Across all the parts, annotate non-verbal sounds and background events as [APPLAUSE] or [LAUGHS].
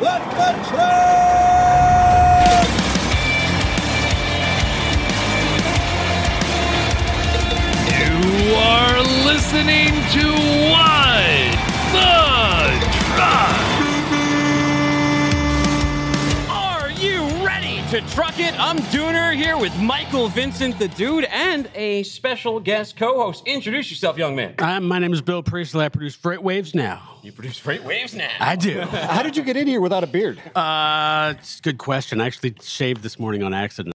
Let the truck! You are listening to What the Truck. Are you ready to truck it? I'm Dooner here with Michael Vincent, the dude, and a special guest co-host. Introduce yourself, young man. Uh, my name is Bill Priestley. I produce Freight Waves now. You produce Freight Waves now. I do. [LAUGHS] How did you get in here without a beard? uh, it's a good question. I actually shaved this morning on accident.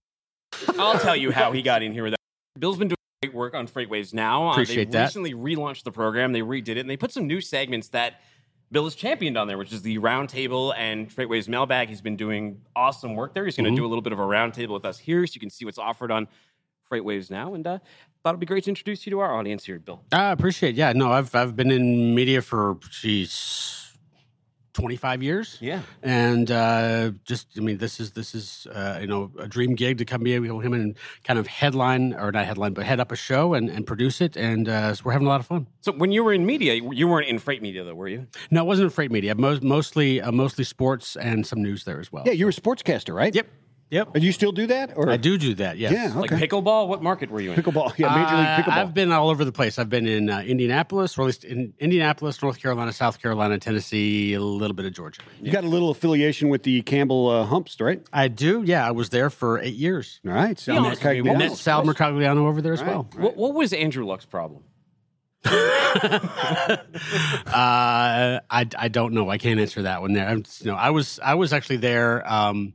I'll tell you how he got in here with that. Bill's been doing great work on Freight Waves now. Uh, Appreciate they that. recently relaunched the program. They redid it, and they put some new segments that Bill is championed on there, which is the roundtable and Freight Waves mailbag. He's been doing awesome work there. He's Mm-hmm. going to do a little bit of a roundtable with us here, so you can see what's offered on Freight Waves now. And uh, thought it'd be great to introduce you to our audience here, Bill. I appreciate. It. Yeah, no, I've I've been in media for geez, twenty five years. Yeah. and uh, just I mean, this is this is uh, you know a dream gig to come be able to come and kind of headline or not headline, but head up a show and, and produce it, and uh, so we're having a lot of fun. So when you were in media, you weren't in freight media though, were you? No, it wasn't in freight media. Most, mostly uh, mostly sports and some news there as well. Yeah, You were a sportscaster, right? Yep. Yep. And you still do that? Or I do do that. Yes. Yeah, Like pickleball? What market were you in? pickleball. Yeah, Major Uh, League Pickleball. I've been all over the place. I've been in uh, Indianapolis, or at least in Indianapolis, North Carolina, South Carolina, Tennessee, a little bit of Georgia. you got a little affiliation with the Campbell uh, Humps, right? I do. Yeah, I was there for eight years. All right. Sal honest with me, Mercogliano. Met Sal Mercogliano over there as well. What, what was Andrew Luck's problem? [LAUGHS] Uh, I, I don't know. I can't answer that one. There, I'm, you know, I was I was actually there um,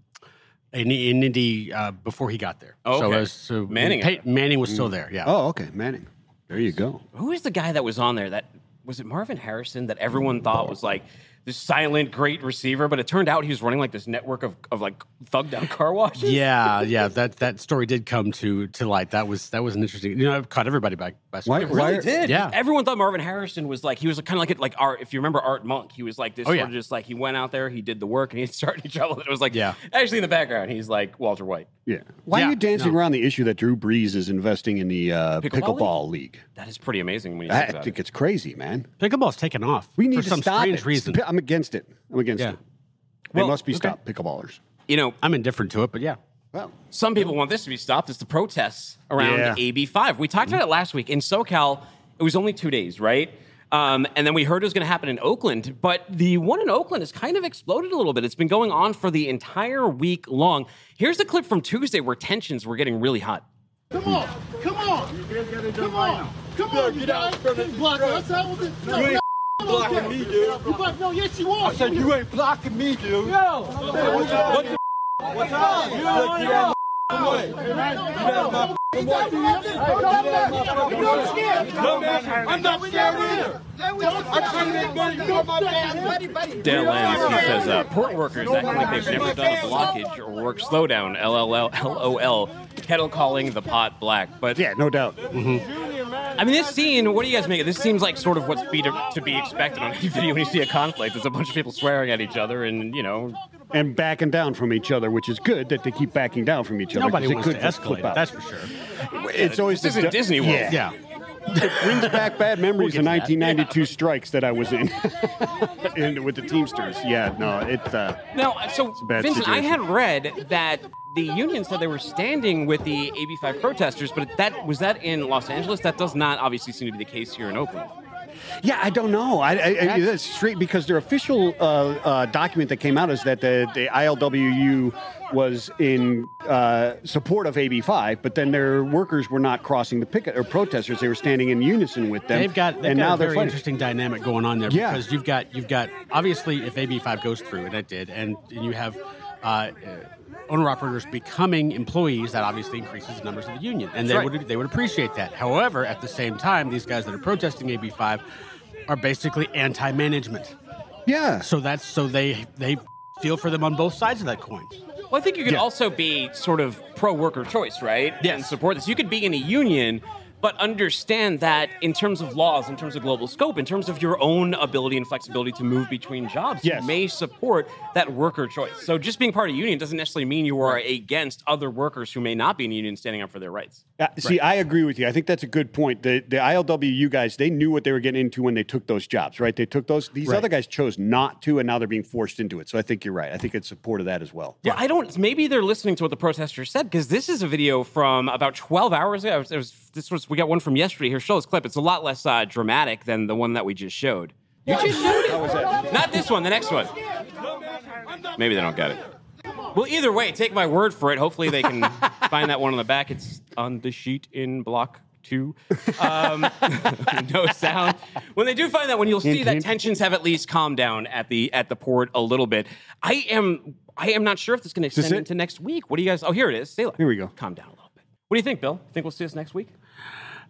in, in Indy uh, before he got there. Oh, So, okay. I was, so Manning Pey- Manning was still there. Yeah. Oh, okay. Manning. There you go. Who is the guy that was on there? That was it Marvin Harrison that everyone thought was like this silent great receiver, but it turned out he was running like this network of, of like thug down car washes. Yeah, [LAUGHS] yeah. That that story did come to to light. That was that was an interesting. You know, I've caught everybody by by surprise. why- Really did. Yeah. Everyone thought Marvin Harrison was like he was kind of like like Art. If you remember Art Monk, he was like this Oh, sort yeah. of just like he went out there, he did the work, and he [LAUGHS] started in trouble. And it was like Yeah. Actually, in the background, he's like Walter White. Yeah. Why Yeah, are you dancing no. around the issue that Drew Brees is investing in the uh, Pickleball pickleball, league? That is pretty amazing when you I think about think it. it's crazy, man. Pickleball's taken off. We need for to some stop strange it. reason. I'm against it. I'm against Yeah. it. They Well, must be okay. stopped, pickleballers. You know, I'm indifferent to it, but yeah. Well, Some people want this to be stopped. It's the protests around Yeah. AB5. We talked about it last week. In SoCal, it was only two days, right? Um, and then we heard it was going to happen in Oakland. But the one in Oakland has kind of exploded a little bit. It's been going on for the entire week long. Here's the clip from Tuesday where tensions were getting really hot. Come on, come on, come on, come on, you guys. Keep blocking. Let's have with it. No, you ain't blocking me, dude. You block, no, yes, you are. I said you ain't blocking me, dude. Yo, what the? What's up? You don't on. No, man, I'm not scared either. I'm trying to make money. You know my man. Dale Lenz, he says, uh, port workers acting like they've never done a blockage or work slowdown, LLL, LOL, kettle calling the pot black. But yeah, no doubt. I mean, this scene, what do you guys make of it? This seems like sort of what's be to, to be expected on [LAUGHS] any video when you see a conflict. There's a bunch of people swearing at each other and, you know, And backing down from each other, which is good that they keep backing down from each other. Nobody 'cause it wants to could just escalate it, out. that's for sure. It's always this the isn't du- Disney World. Yeah. Yeah. It brings back bad [LAUGHS] memories get of to that. 1992 strikes that I was in, [LAUGHS] in with the Teamsters. Yeah, no, it. Uh, Now, so a bad Vincent, I situation. had read that the union said they were standing with the AB5 protesters, but that was that in Los Angeles. That does not obviously seem to be the case here in Oakland. Yeah, I don't know. I, I, I that's straight because their official uh, uh, document that came out is that the, the ILWU was in uh, support of AB5, but then their workers were not crossing the picket or protesters. They were standing in unison with them. They've got, they've and got now a very fighting. interesting dynamic going on there Yeah. because you've got you've got obviously if AB5 goes through and it did, and, and you have uh, uh, owner operators becoming employees, that obviously increases the numbers of the union, and they right. would they would appreciate that. However, at the same time, these guys that are protesting AB5 are basically anti-management. Yeah. So that's so they they feel for them on both sides of that coin. Well, I think you could also be sort of pro worker choice, right? Yes. And support this. You could be in a union, but understand that in terms of laws, in terms of global scope, in terms of your own ability and flexibility to move between jobs, Yes. you may support that worker choice. So just being part of a union doesn't necessarily mean you are against other workers who may not be in a union standing up for their rights. Uh, see, I agree with you. I think that's a good point. The the ILWU guys, they knew what they were getting into when they took those jobs, right? They took those. These other guys chose not to, and now they're being forced into it. So I think you're right. I think it's support of that as well. Well, I don't. Maybe they're listening to what the protesters said because this is a video from about 12 hours ago. It was, this was we got one from yesterday. Here, show this clip. It's a lot less uh, dramatic than the one that we just showed. You just showed it. How was that? Not this one. The next one. Maybe they don't get it. Well, either way, take my word for it. Hopefully, they can [LAUGHS] find that one on the back. It's on the sheet in block two. Um, [LAUGHS] no sound. When they do find that one, you'll see that tensions have at least calmed down at the at the port a little bit. I am I am not sure if this is going to extend it? into next week. What do you guys? Oh, here it is. Say Here we go. Calm down a little bit. What do you think, Bill? Think we'll see us next week?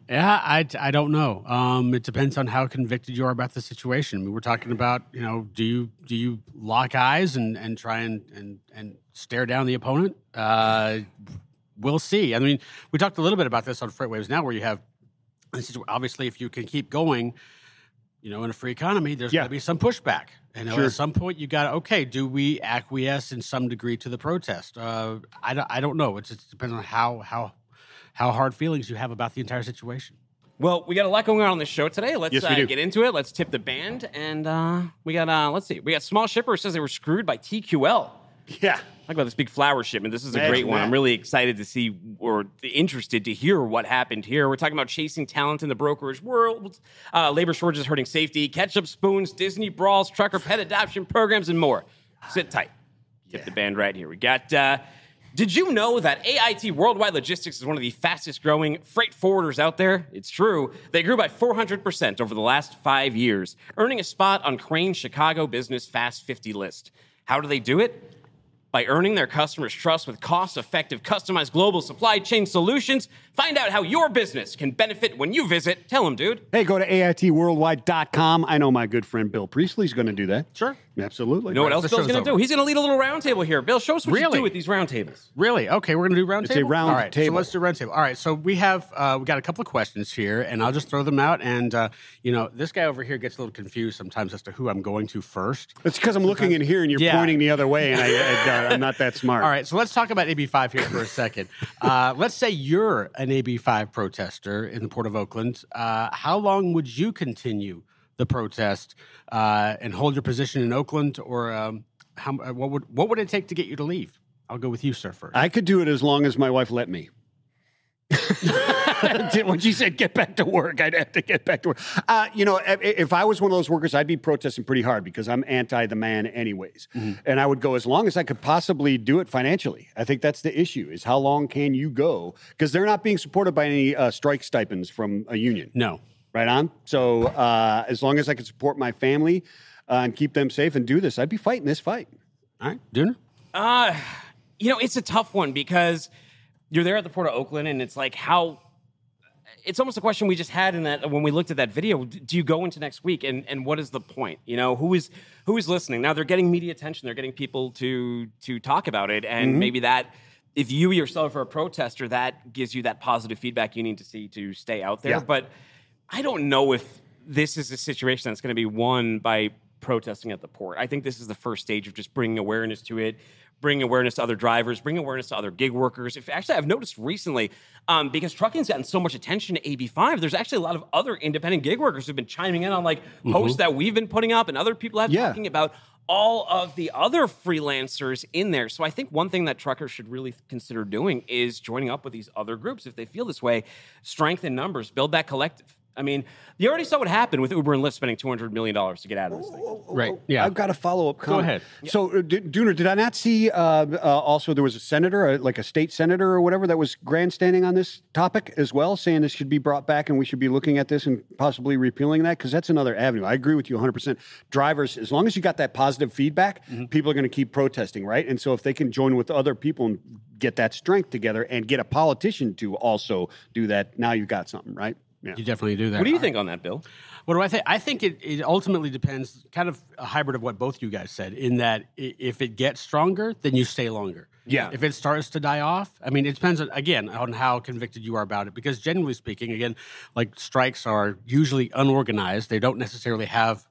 Yeah, I, I don't know. Um, it depends on how convicted you are about the situation. I mean, we're talking about you know, do you do you lock eyes and, and try and, and and stare down the opponent? Uh, we'll see. I mean, we talked a little bit about this on Freight Waves now, where you have obviously if you can keep going, you know, in a free economy, there's Yeah. going to be some pushback. And Sure. at some point, you got to okay, do we acquiesce in some degree to the protest? Uh, I don't, I don't know. It just depends on how how how hard feelings you have about the entire situation. Well, we got a lot going on on the show today. Let's Yes, uh, get into it. Let's tip the band, and uh, we got uh, let's see. We got small shipper says they were screwed by TQL. Yeah. Talk about this big flower shipment. This is a Imagine great one. that. I'm really excited to see or interested to hear what happened here. We're talking about chasing talent in the brokerage world, uh, labor shortages hurting safety, ketchup spoons, Disney brawls, trucker pet adoption programs, and more. Sit tight. Tip the band right here. We got. Did you know that AIT Worldwide Logistics is one of the fastest growing freight forwarders out there? It's true. They grew by 400% over the last five years, earning a spot on Crain's Chicago Business Fast 50 list. How do they do it? by earning their customers' trust with cost effective, customized global supply chain solutions. Find out how your business can benefit when you visit. Tell them, dude. Hey, go to AITworldwide.com. I know my good friend Bill Priestley's going to do that. Sure. Absolutely. You know what else the Bill's going to do? He's going to lead a little roundtable here. Bill, show us what you Really? do with these roundtables. Really? Okay, we're going to do round It's a table. round All right, table. So let's do round table. All right. So we have uh, we got a couple of questions here, and I'll just throw them out. And uh, you know, this guy over here gets a little confused sometimes as to who I'm going to first. It's because I'm looking in here and you're Yeah. pointing the other way, and I, I, uh, I'm not that [LAUGHS] smart. All right. So let's talk about AB5 here for a second. Uh, let's say you're an AB5 protester in the Port of Oakland. Uh, how long would you continue the protest uh, and hold your position in Oakland, or um, how, uh, what would what would it take to get you to leave? I'll go with you, sir, first. I could do it as long as my wife let me. [LAUGHS] [LAUGHS] when she said get back to work, I'd have to get back to work. Uh, you know, if, if I was one of those workers, I'd be protesting pretty hard because I'm anti the man, anyways. And I would go as long as I could possibly do it financially. I think that's the issue: is how long can you go? Because they're not being supported by any uh, strike stipends from a union. no. Right on. So uh, as long as I can support my family uh, and keep them safe and do this, I'd be fighting this fight. All right, Dooner. Uh, you know, it's a tough one because you're there at the Port of Oakland, and it's like how. It's almost a question we just had in that when we looked at that video. Do you go into next week, and and what is the point? You know, who is who is listening now? They're getting media attention. They're getting people to to talk about it, and mm-hmm. maybe that. If you yourself are a protester, that gives you that positive feedback you need to see to stay out there. Yeah. But I don't know if this is a situation that's going to be won by protesting at the port. I think this is the first stage of just bringing awareness to it, bringing awareness to other drivers, bringing awareness to other gig workers. If actually, I've noticed recently um, because trucking's gotten so much attention to AB5. There's actually a lot of other independent gig workers who've been chiming in on like posts that we've been putting up, and other people have Yeah. talking about all of the other freelancers in there. So I think one thing that truckers should really consider doing is joining up with these other groups if they feel this way. Strength in numbers, build that collective. I mean, you already saw what happened with Uber and Lyft spending $200 million to get out of this thing. Right. Yeah. I've got a follow up comment. ahead. So, uh, D- Dooner, did I not see uh, uh, also there was a senator, uh, like a state senator or whatever, that was grandstanding on this topic as well, saying this should be brought back and we should be looking at this and possibly repealing that? Because that's another avenue. I agree with you 100%. Drivers, as long as you got that positive feedback, people are going to keep protesting, right? And so if they can join with other people and get that strength together and get a politician to also do that, now you've got something, right? Yeah. You definitely do that. What do you think on that, Bill? What do I think? I think it, it ultimately depends, kind of a hybrid of what both you guys said, in that if it gets stronger, then you stay longer. Yeah. If it starts to die off, I mean, it depends on, again on how convicted you are about it. Because generally speaking, again, like strikes are usually unorganized. They don't necessarily have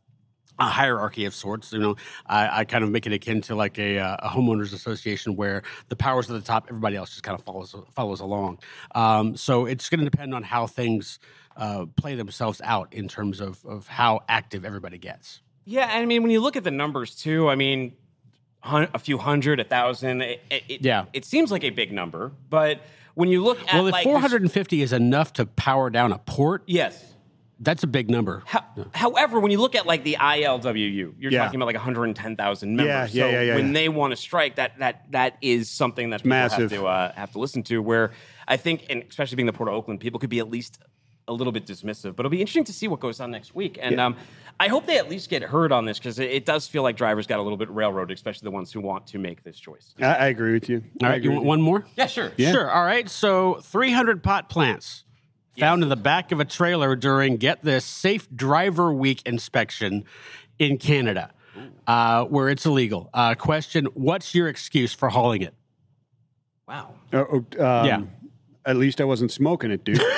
a hierarchy of sorts. You know, I, I kind of make it akin to like a, uh, a homeowners association where the powers at the top, everybody else just kind of follows follows along. Um, so it's going to depend on how things uh, play themselves out in terms of of how active everybody gets. Yeah, I mean, when you look at the numbers too, I mean, hun- a few hundred, a thousand. It, it, Yeah. it seems like a big number, but when you look at Well, if like 450 is enough to power down a port, yes. That's a big number. Ho- However, when you look at like the ILWU, you're Yeah. talking about like 110,000 members. Yeah, yeah, so yeah, yeah, when yeah. they want to strike, that that that is something that people massive. have to uh, have to listen to. Where I think, and especially being the Port of Oakland, people could be at least a little bit dismissive. But it'll be interesting to see what goes on next week. And um, I hope they at least get heard on this because it, it does feel like drivers got a little bit railroaded, especially the ones who want to make this choice. I, I agree with you. All I right, you want one more? Yeah, sure. Sure. All right. So 300 pot plants found in the back of a trailer during, get this, Safe Driver Week inspection in Canada, uh, where it's illegal. Uh, question What's your excuse for hauling it? Wow. Uh, oh, um, Yeah. At least I wasn't smoking it, dude. [LAUGHS]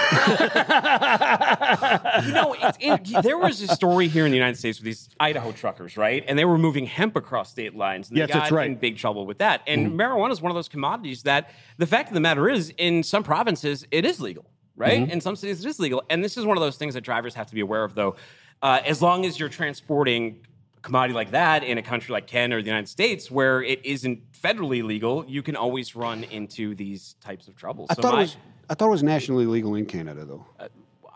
You know, it's in, there was a story here in the United States with these Idaho truckers, right? And they were moving hemp across state lines. And they Yes, got that's right. in big trouble with that. And marijuana is one of those commodities that the fact of the matter is, in some provinces, it is legal, right? In some cities, it is legal. And this is one of those things that drivers have to be aware of, though. Uh, as long as you're transporting a commodity like that in a country like Canada or the United States, where it isn't federally legal, you can always run into these types of troubles. I So thought my- it was. I thought it was nationally legal in Canada, though.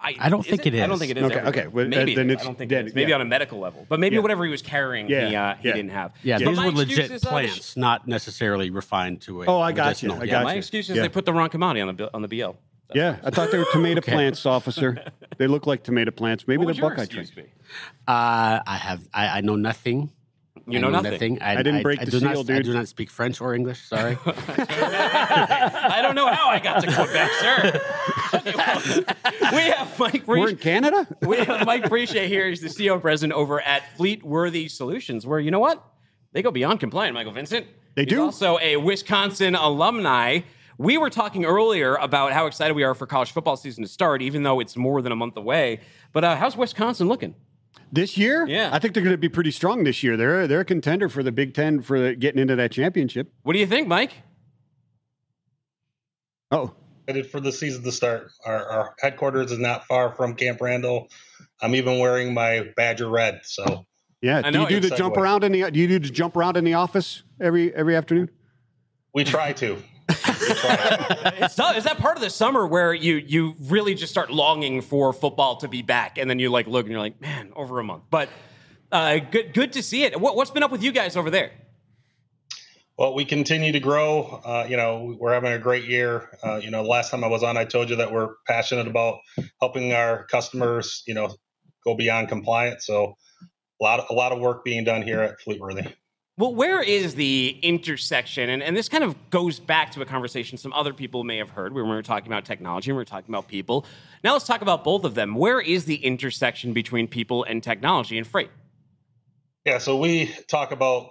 I don't think it I don't think it is. Okay, everywhere. okay, well, uh, maybe then it is. I don't think dead, it is. Maybe yeah. on a medical level, but maybe Yeah. whatever he was carrying, Yeah, he, uh, he yeah. didn't have. Yeah, So these were excuse legit uh, plants, not necessarily refined to a. Oh, I got you. medicinal. I Yeah, got my you. excuse is Yeah. they put the wrong commodity on the on the BL. Yeah, I thought they were tomato [LAUGHS] plants, officer. They look like tomato plants. Maybe What they're your Buckeye excuse trees. be? Uh, I have. I, I know nothing. You I know nothing. I, I didn't break I the do seal, not, I do not speak French or English. Sorry. [LAUGHS] [LAUGHS] I don't know how I got to Quebec, sir. Okay, well, we have Mike We're in Canada. we have Mike Precia here. He's the CEO and president over at Fleetworthy Solutions, where you know what? They go beyond compliant, Michael Vincent. They He's do. also a Wisconsin alumni. We were talking earlier about how excited we are for college football season to start, even though it's more than a month away. But uh, how's Wisconsin looking? This year, Yeah. I think they're going to be pretty strong this year. They're they're a contender for the Big Ten for the, getting into that championship. What do you think, Mike? Oh, excited for the season to start. Our, our headquarters is not far from Camp Randall. I'm even wearing my Badger red. So yeah. I Do know, you do you're the jump around in the Do you do the jump around in the office every every afternoon? we try to. [LAUGHS] It's tough. Is that part of the summer where you you really just start longing for football to be back, and then you like look and you're like, man, over a month. But uh, good good to see it. What, what's been up with you guys over there? well, we continue to grow. Uh, you know, we're having a great year. Uh, you know, last time I was on, I told you that we're passionate about helping our customers. You know, go beyond compliance. So a lot a lot of work being done here at Fleetworthy. Well, where is the intersection? And, and this kind of goes back to a conversation some other people may have heard when we were talking about technology and we were talking about people. Now let's talk about both of them. Where is the intersection between people and technology and freight? Yeah, so we talk about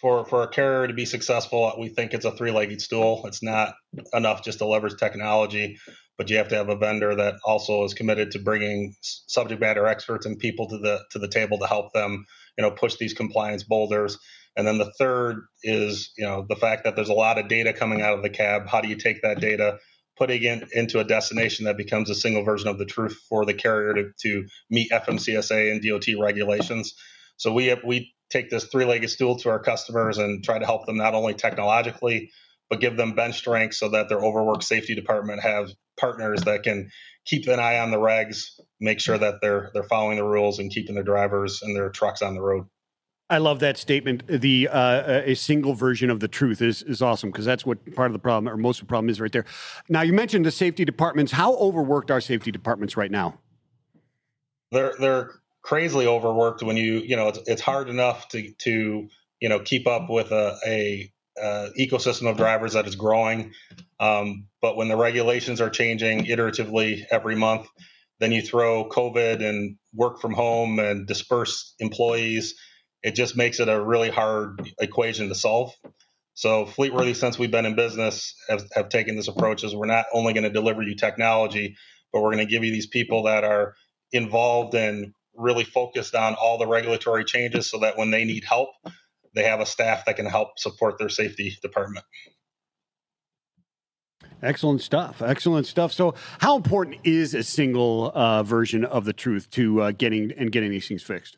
for for a carrier to be successful, we think it's a three-legged stool. It's not enough just to leverage technology, but you have to have a vendor that also is committed to bringing subject matter experts and people to the to the table to help them, you know, push these compliance boulders. And then the third is, you know, the fact that there's a lot of data coming out of the cab. How do you take that data, putting it into a destination that becomes a single version of the truth for the carrier to, to meet FMCSA and DOT regulations? So we have, we take this three-legged stool to our customers and try to help them not only technologically, but give them bench strength so that their overwork safety department have partners that can keep an eye on the regs, make sure that they're they're following the rules and keeping their drivers and their trucks on the road. I love that statement. The uh, a single version of the truth is is awesome because that's what part of the problem or most of the problem is right there. Now you mentioned the safety departments. How overworked are safety departments right now? They're they're crazily overworked when you you know it's it's hard enough to to you know keep up with a, a uh, ecosystem of drivers that is growing. Um, but when the regulations are changing iteratively every month, then you throw COVID and work from home and disperse employees. It just makes it a really hard equation to solve. So Fleetworthy, since we've been in business, have, have taken this approach as we're not only going to deliver you technology, but we're going to give you these people that are involved and really focused on all the regulatory changes so that when they need help, they have a staff that can help support their safety department. Excellent stuff. Excellent stuff. So, how important is a single uh, version of the truth to uh, getting and getting these things fixed?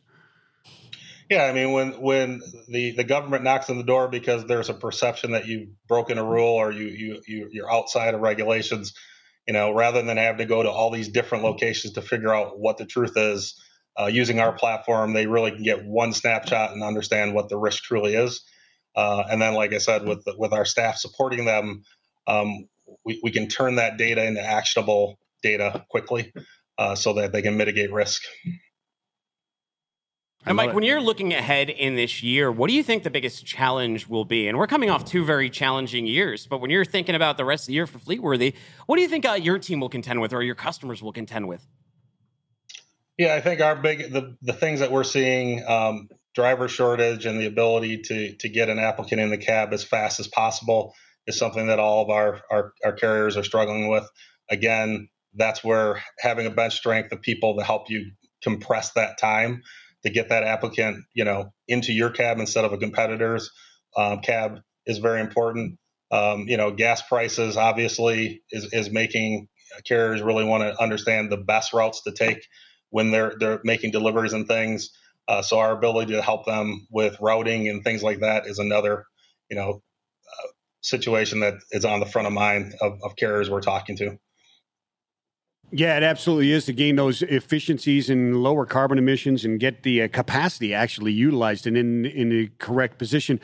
Yeah, I mean, when when the, the government knocks on the door because there's a perception that you've broken a rule or you you, you you're outside of regulations, you know, rather than having to go to all these different locations to figure out what the truth is, uh, using our platform, they really can get one snapshot and understand what the risk truly is. Uh, and then, like I said, with with our staff supporting them, um, we, we can turn that data into actionable data quickly uh, so that they can mitigate risk. And Mike, when you're looking ahead in this year, what do you think the biggest challenge will be? And we're coming off two very challenging years, but when you're thinking about the rest of the year for Fleetworthy, what do you think uh, your team will contend with or your customers will contend with? Yeah, I think our big the the things that we're seeing, um, driver shortage and the ability to to get an applicant in the cab as fast as possible is something that all of our our, our carriers are struggling with. Again, that's where having a bench strength of people to help you compress that time to get that applicant, you know, into your cab instead of a competitor's um, cab is very important. Um, you know, gas prices obviously is, is making carriers really want to understand the best routes to take when they're they're making deliveries and things. Uh, so our ability to help them with routing and things like that is another, you know, uh, situation that is on the front of mind of, of carriers we're talking to. Yeah, it absolutely is to gain those efficiencies and lower carbon emissions and get the uh, capacity actually utilized and in in the correct position.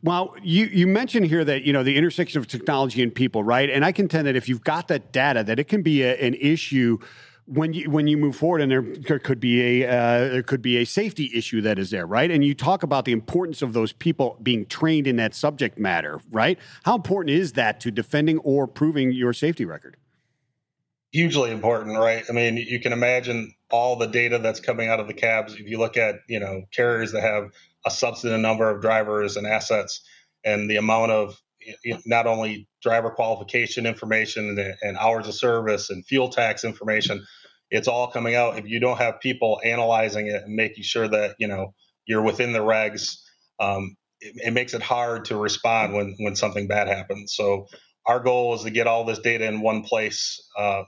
Well, you you mentioned here that you know the intersection of technology and people, right? And I contend that if you've got that data, that it can be a, an issue when you when you move forward, and there could be a uh, there could be a safety issue that is there, right? And you talk about the importance of those people being trained in that subject matter, right? How important is that to defending or proving your safety record? Hugely important, right? I mean, you can imagine all the data that's coming out of the cabs. If you look at, you know, carriers that have a substantive number of drivers and assets and the amount of not only driver qualification information and, and hours of service and fuel tax information, it's all coming out. If you don't have people analyzing it and making sure that, you know, you're within the regs, um, it, it makes it hard to respond when, when something bad happens. So our goal is to get all this data in one place, uh,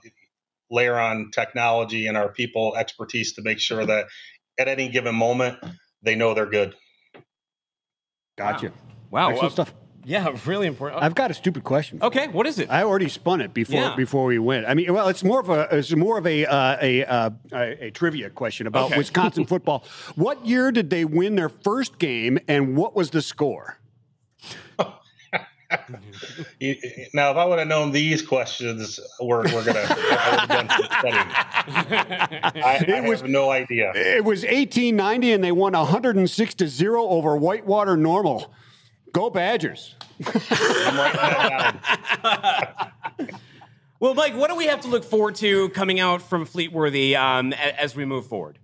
layer on technology and our people expertise to make sure that at any given moment they know they're good. Gotcha. Wow. Excellent Uh, stuff. yeah, really important. I've got a stupid question. okay, what is it? I already spun it before Yeah. before we went. I mean, well, it's more of a it's more of a uh, a, uh, a a trivia question about Okay. Wisconsin [LAUGHS] football. What year did they win their first game, and what was the score? You- Now, if I would have known these questions, we're, we're gonna. I would have done some studying. I, I was- have no idea. It was 1890, and they won 106 to zero over Whitewater Normal. Go Badgers! I'm writing [LAUGHS] well, Mike, what do we have to look forward to coming out from Fleetworthy um, as we move forward?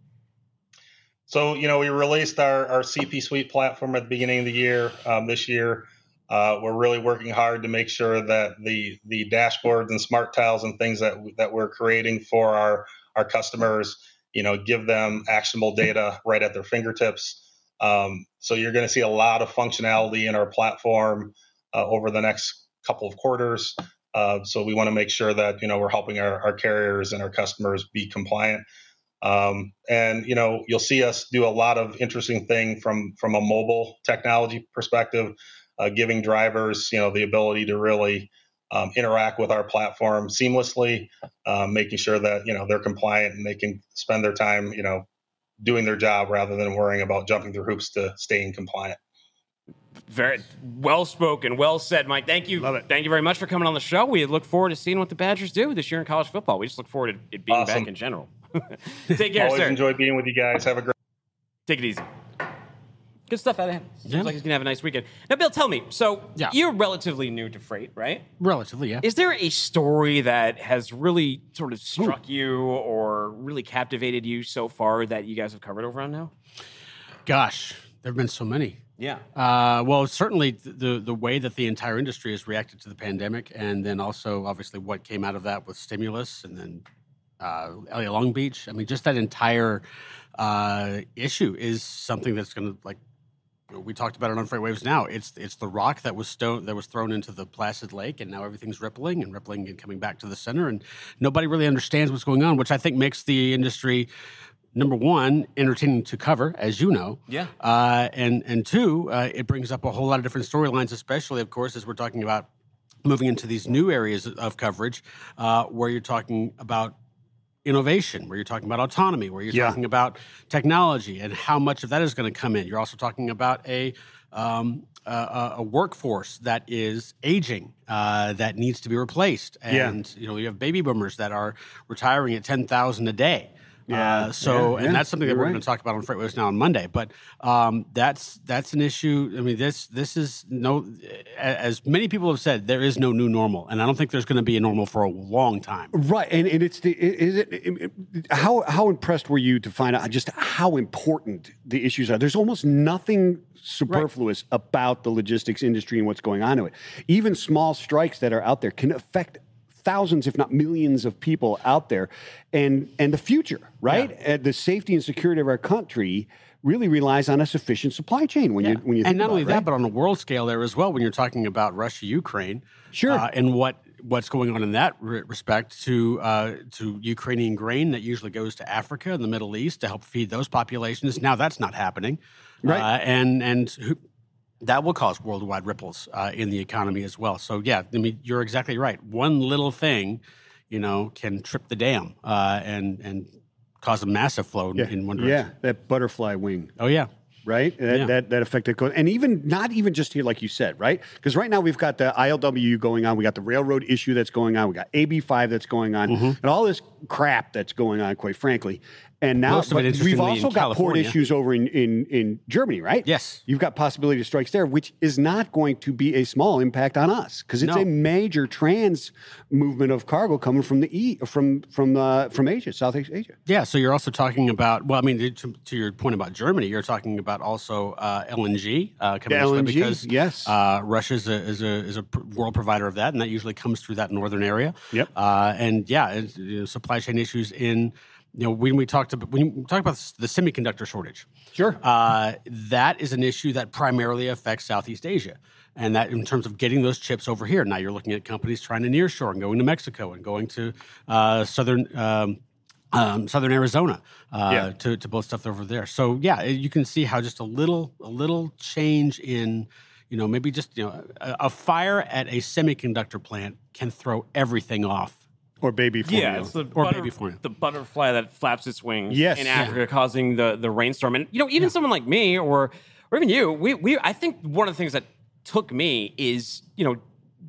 So, you know, we released our, our CP Suite platform at the beginning of the year. Um, this year, uh, we're really working hard to make sure that the the dashboards and smart tiles and things that that we're creating for our our customers, you know, give them actionable data right at their fingertips. Um, so you're going to see a lot of functionality in our platform uh, over the next couple of quarters. Uh, so we want to make sure that you know we're helping our, our carriers and our customers be compliant. Um, and you know you'll see us do a lot of interesting thing from from a mobile technology perspective, uh, giving drivers you know the ability to really um, interact with our platform seamlessly, um, making sure that you know they're compliant and they can spend their time you know doing their job rather than worrying about jumping through hoops to staying compliant. Very well spoken, well said, Mike. Thank you. Love it. Thank you very much for coming on the show. We look forward to seeing what the Badgers do this year in college football. We just look forward to it being Awesome. back in general. [LAUGHS] Take care, Always sir. enjoy being with you guys. Have a great. Take it easy. Good stuff out of him. Seems Yeah. like he's gonna have a nice weekend. Now, Bill, tell me. So Yeah. you're relatively new to freight, right? Relatively, yeah. Is there a story that has really sort of struck you or really captivated you so far that you guys have covered over on now? Gosh, there have been so many. Yeah. Uh, well, certainly the the way that the entire industry has reacted to the pandemic, and then also obviously what came out of that with stimulus, and then uh, LA Long Beach. I mean, just that entire uh, issue is something that's going to like we talked about it on Freight Waves. Now it's it's the rock that was stone that was thrown into the placid lake, and now everything's rippling and rippling and coming back to the center, and nobody really understands what's going on, which I think makes the industry. Number one, entertaining to cover, as you know. Yeah. Uh, and and two, uh, it brings up a whole lot of different storylines, especially, of course, as we're talking about moving into these new areas of coverage, uh, where you're talking about innovation, where you're talking about autonomy, where you're Yeah. talking about technology, and how much of that is going to come in. You're also talking about a um, a, a- workforce that is aging, uh, that needs to be replaced, Yeah. and you know you have baby boomers that are retiring at ten thousand a day. Yeah. Uh, so, Yeah, and yeah, that's something that we're right. going to talk about on Freight Waves now on Monday. But um, that's that's an issue. I mean, this this is no, as many people have said, there is no new normal, and I don't think there's going to be a normal for a long time. Right, and, and it's the is it, it- it- how how impressed were you to find out just how important the issues are? There's almost nothing superfluous about the logistics industry and what's going on to it. Even small strikes that are out there can affect thousands, if not millions, of people out there, and and the future, right? And the safety and security of our country really relies on a sufficient supply chain. When you when you think and not only it, that, right? but on a world scale there as well. When you're talking about Russia, Ukraine, Sure. uh, and what what's going on in that re- respect to uh, to Ukrainian grain that usually goes to Africa and the Middle East to help feed those populations. Now that's not happening, Right. Uh, and and who, that will cause worldwide ripples uh, in the economy as well. So yeah, I mean you're exactly right. One little thing, you know, can trip the dam uh, and and cause a massive flow yeah, in one direction. yeah, that butterfly wing. Oh yeah. right? That, Yeah. that that affected, and even not even just here, like you said, right? Because right now we've got the ILWU going on, we got the railroad issue that's going on, we got AB five that's going on, Mm-hmm. and all this crap that's going on, quite frankly. And now Most of it, but we've also got port issues over in, in in Germany, right? Yes. you've got possibility of strikes there, which is not going to be a small impact on us because it's No. a major trans movement of cargo coming from the e from from uh, from Asia, Southeast Asia. Yeah, so you're also talking about well, I mean, to, to your point about Germany, you're talking about also uh, LNG uh, coming The LNG, because yes. uh, Russia is a, is a is a world provider of that, and that usually comes through that northern area. Yep. Uh, and yeah, it's, you know, supply chain issues in you know when we talked about when we talk about the semiconductor shortage. Sure. Uh, that is an issue that primarily affects Southeast Asia. And that in terms of getting those chips over here. Now you're looking at companies trying to nearshore and going to Mexico and going to uh, southern um, um, southern Arizona uh, Yeah. to, to build stuff over there. So yeah, you can see how just a little a little change in you know maybe just you know a, a fire at a semiconductor plant can throw everything off. Or baby formula. Yeah, it's the, Or butter- baby formula. the butterfly that flaps its wings Yes. in Yeah. Africa, causing the, the rainstorm. And you know, even someone like me or or even you, we, we I think one of the things that took me is you know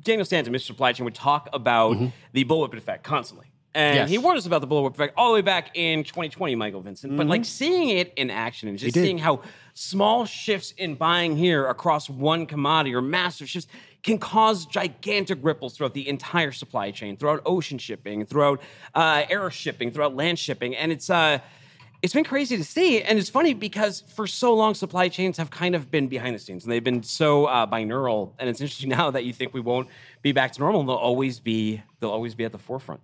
Daniel Stanton and Mr. Supply Chain would talk about mm-hmm. the bullwhip effect constantly. And Yes. he warned us about the bullwhip effect all the way back in 2020, Michael Vincent. But mm-hmm. like seeing it in action and just seeing how small shifts in buying here across one commodity or massive shifts can cause gigantic ripples throughout the entire supply chain, throughout ocean shipping, throughout uh, air shipping, throughout land shipping, and it's uh, it's been crazy to see. And it's funny because for so long, supply chains have kind of been behind the scenes, and they've been so uh, binaural. And it's interesting [LAUGHS] now that you think we won't be back to normal. They'll always be they'll always be at the forefront.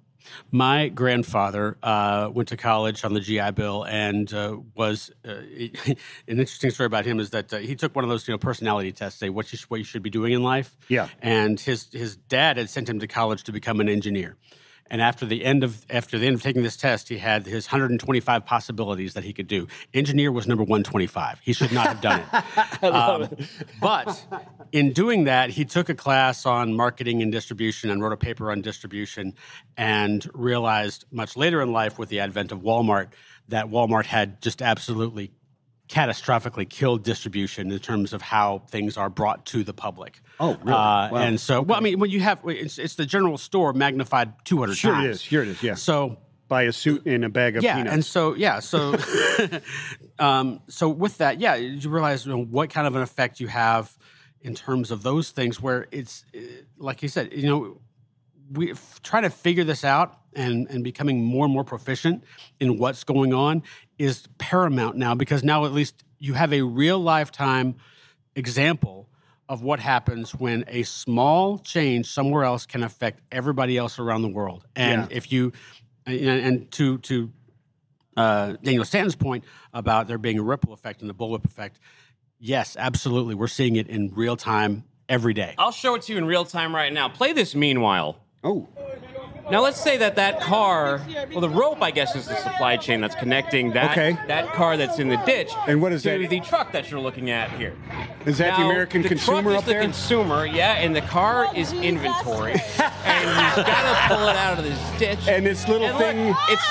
My grandfather uh, went to college on the GI Bill and uh, was uh, [LAUGHS] an interesting story about him is that uh, he took one of those you know personality tests, say what you sh- what you should be doing in life. Yeah. and his his dad had sent him to college to become an engineer. And after the end of after the end of taking this test, he had his 125 possibilities that he could do. Engineer was number 125. He should not have done it. [LAUGHS] Um, but in doing that, he took a class on marketing and distribution and wrote a paper on distribution, and realized much later in life, with the advent of Walmart, that Walmart had just absolutely catastrophically killed distribution in terms of how things are brought to the public. Oh, really? Uh, Wow. And so, well, I mean, when you have it's, it's the general store magnified 200 Sure it times. is. Sure it is, yeah. So buy a suit and a bag of yeah, peanuts. and so yeah, so [LAUGHS] [LAUGHS] um, so with that, yeah, you realize you know, what kind of an effect you have in terms of those things. Where it's uh, like you said, you know, we f- try to figure this out and and becoming more and more proficient in what's going on is paramount now because now at least you have a real lifetime example of what happens when a small change somewhere else can affect everybody else around the world. And Yeah. if you and, and to to uh, Daniel Stanton's point about there being a ripple effect and the bullwhip effect, yes, absolutely, we're seeing it in real time every day. I'll show it to you in real time right now. Play this meanwhile. Oh, Now let's say that that car, well, the rope, I guess, is the supply chain that's connecting that Okay. that car that's in the ditch And what is to that? the truck that you're looking at here. is that the Now, American the consumer truck is up the consumer, yeah, and the car oh, is inventory, [LAUGHS] and he's got to pull it out of this ditch. And this little And look, thing- it's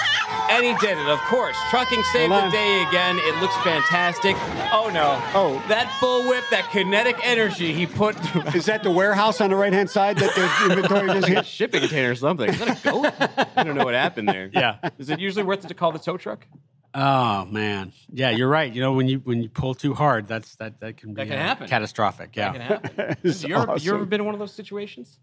and he did it, of course. Trucking saved Hold the on. day again. It looks fantastic. Oh no! Oh. that bullwhip, that kinetic energy he put. Is that the warehouse on the right hand side that the inventory just like hit? Shipping container or something. Is that a goat? I don't know what happened there. Yeah. Is it usually worth it to call the tow truck? Oh man, yeah, you're right. You know, when you when you pull too hard, that's that that can be That can uh, happen. catastrophic. That can Yeah, happen. [LAUGHS] It's you, ever, you ever been in one of those situations?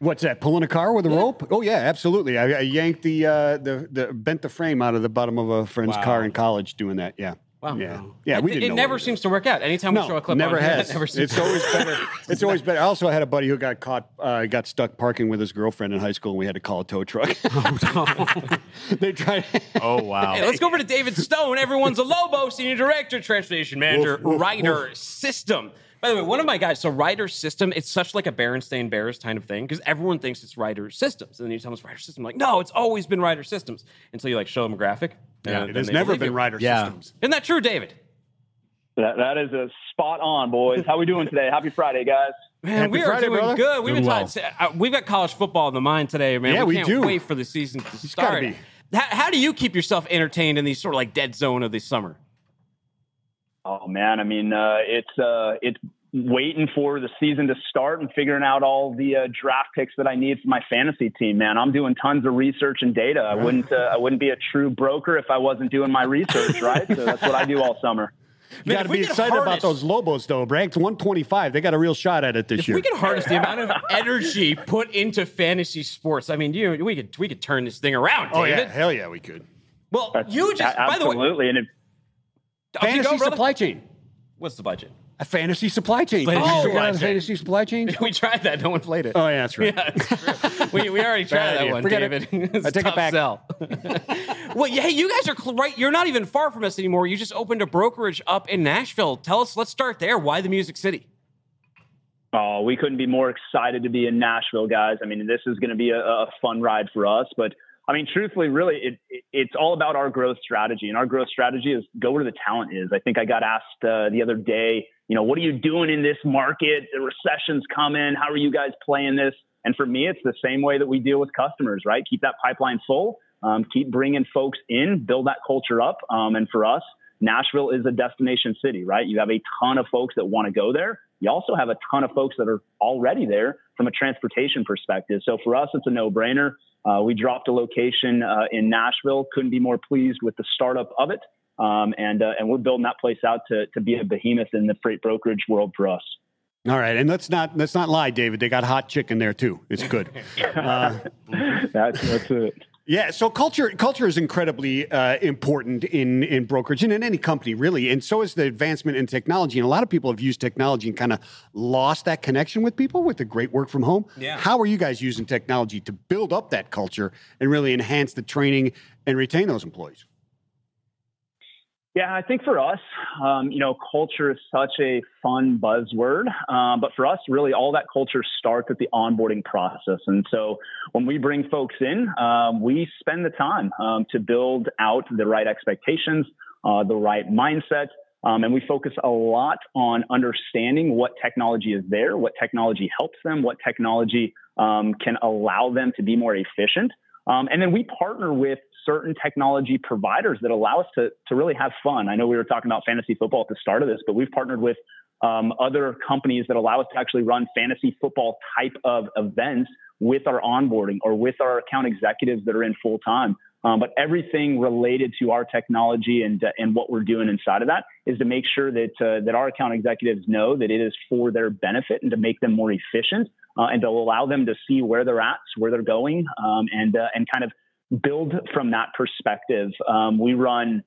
What's that? Pulling a car with a rope? Oh yeah, absolutely. I, I yanked the uh, the the bent the frame out of the bottom of a friend's Wow. car in college doing that. Yeah. Wow. Yeah. Yeah. It- We didn't. It know never what seems to work out. Anytime we show a clip never on has. it never seems it's to always better. [LAUGHS] It's always better. I also had a buddy who got caught, uh, got stuck parking with his girlfriend in high school, and we had to call a tow truck. [LAUGHS] [LAUGHS] they tried. Oh wow. Hey, let's go over to David Stone. Everyone's a Lobo, senior director, transportation manager, Woof, woof, Ryder System. By the way, one of my guys, so Ryder System, it's such like a Berenstain Bears kind of thing because everyone thinks it's Ryder Systems. And then you tell them it's Ryder System. like, no, it's always been Ryder Systems until you like show them a graphic. Yeah, and it has never believe been you. rider Yeah. systems. Isn't that true, David? That, that is a spot on, boys. How we doing today? Happy Friday, guys. Man, Happy we are Friday, doing brother. good. We've been Doing talking, uh, we've got college football in the mind today, man. Yeah, we can't do. wait for the season to gotta start. be. How, how do you keep yourself entertained in these sort of like dead zone of the summer? Oh man, I mean, uh, it's uh, it's waiting for the season to start and figuring out all the uh, draft picks that I need for my fantasy team. Man, I'm doing tons of research and data. I wouldn't uh, I wouldn't be a true broker if I wasn't doing my research, right? So that's what I do all summer. You got to be could excited about those Lobos, though, Bragg. It's 125. They got a real shot at it this If year. we can harness the amount of energy put into fantasy sports, I mean, you we could we could turn this thing around, oh, David. yeah. Hell yeah, we could. Well, That's- you just a- by the way, absolutely, and if, Okay, Fantasy go, supply chain. What's the budget? A fantasy supply chain. Fantasy oh, supply yeah, chain. fantasy supply chain? [LAUGHS] We tried that. No one played it. Oh, yeah, that's right. [LAUGHS] Yeah, it's true. we, we already tried that one, Forget it. David. [LAUGHS] It's I take it tough back. Sell. well, yeah, hey, you guys are cl- right. You're not even far from us anymore. You just opened a brokerage up in Nashville. Tell us. Let's start there. Why the Music City? Oh, we couldn't be more excited to be in Nashville, guys. I mean, this is going to be a, a fun ride for us. But I mean, truthfully, really, it, it, it's all about our growth strategy. And our growth strategy is go where the talent is. I think I got asked uh, the other day, you know, what are you doing in this market? The recession's coming. How are you guys playing this? And for me, it's the same way that we deal with customers, right? Keep that pipeline full, um, keep bringing folks in, build that culture up. Um, and for us, Nashville is a destination city, right? You have a ton of folks that want to go there. You also have a ton of folks that are already there from a transportation perspective. So for us, it's a no brainer. Uh, we dropped a location uh, in Nashville. Couldn't be more pleased with the startup of it. Um, and, uh, and we're building that place out to, to be a behemoth in the freight brokerage world for us. All right, and let's not let's not lie, David. They got hot chicken there too. It's good. [LAUGHS] Uh, That's, that's it. Yeah, so culture culture is incredibly uh, important in in brokerage and in any company really, and so is the advancement in technology. And a lot of people have used technology and kind of lost that connection with people with the great work from home. Yeah. How are you guys using technology to build up that culture and really enhance the training and retain those employees? Yeah, I think for us, um, you know, culture is such a fun buzzword. Um, but for us, really, all that culture starts at the onboarding process. And so when we bring folks in, um, we spend the time um, to build out the right expectations, uh, the right mindset. Um, and we focus a lot on understanding what technology is there, what technology helps them, what technology um, can allow them to be more efficient. And then we partner with certain technology providers that allow us to, to really have fun. I know we were talking about fantasy football at the start of this, but we've partnered with um, other companies that allow us to actually run fantasy football type of events with our onboarding or with our account executives that are in full time. Um, but everything related to our technology and uh, and what we're doing inside of that is to make sure that uh, that our account executives know that it is for their benefit and to make them more efficient uh, and to allow them to see where they're at, where they're going, um, and uh, and kind of build from that perspective. Um, we run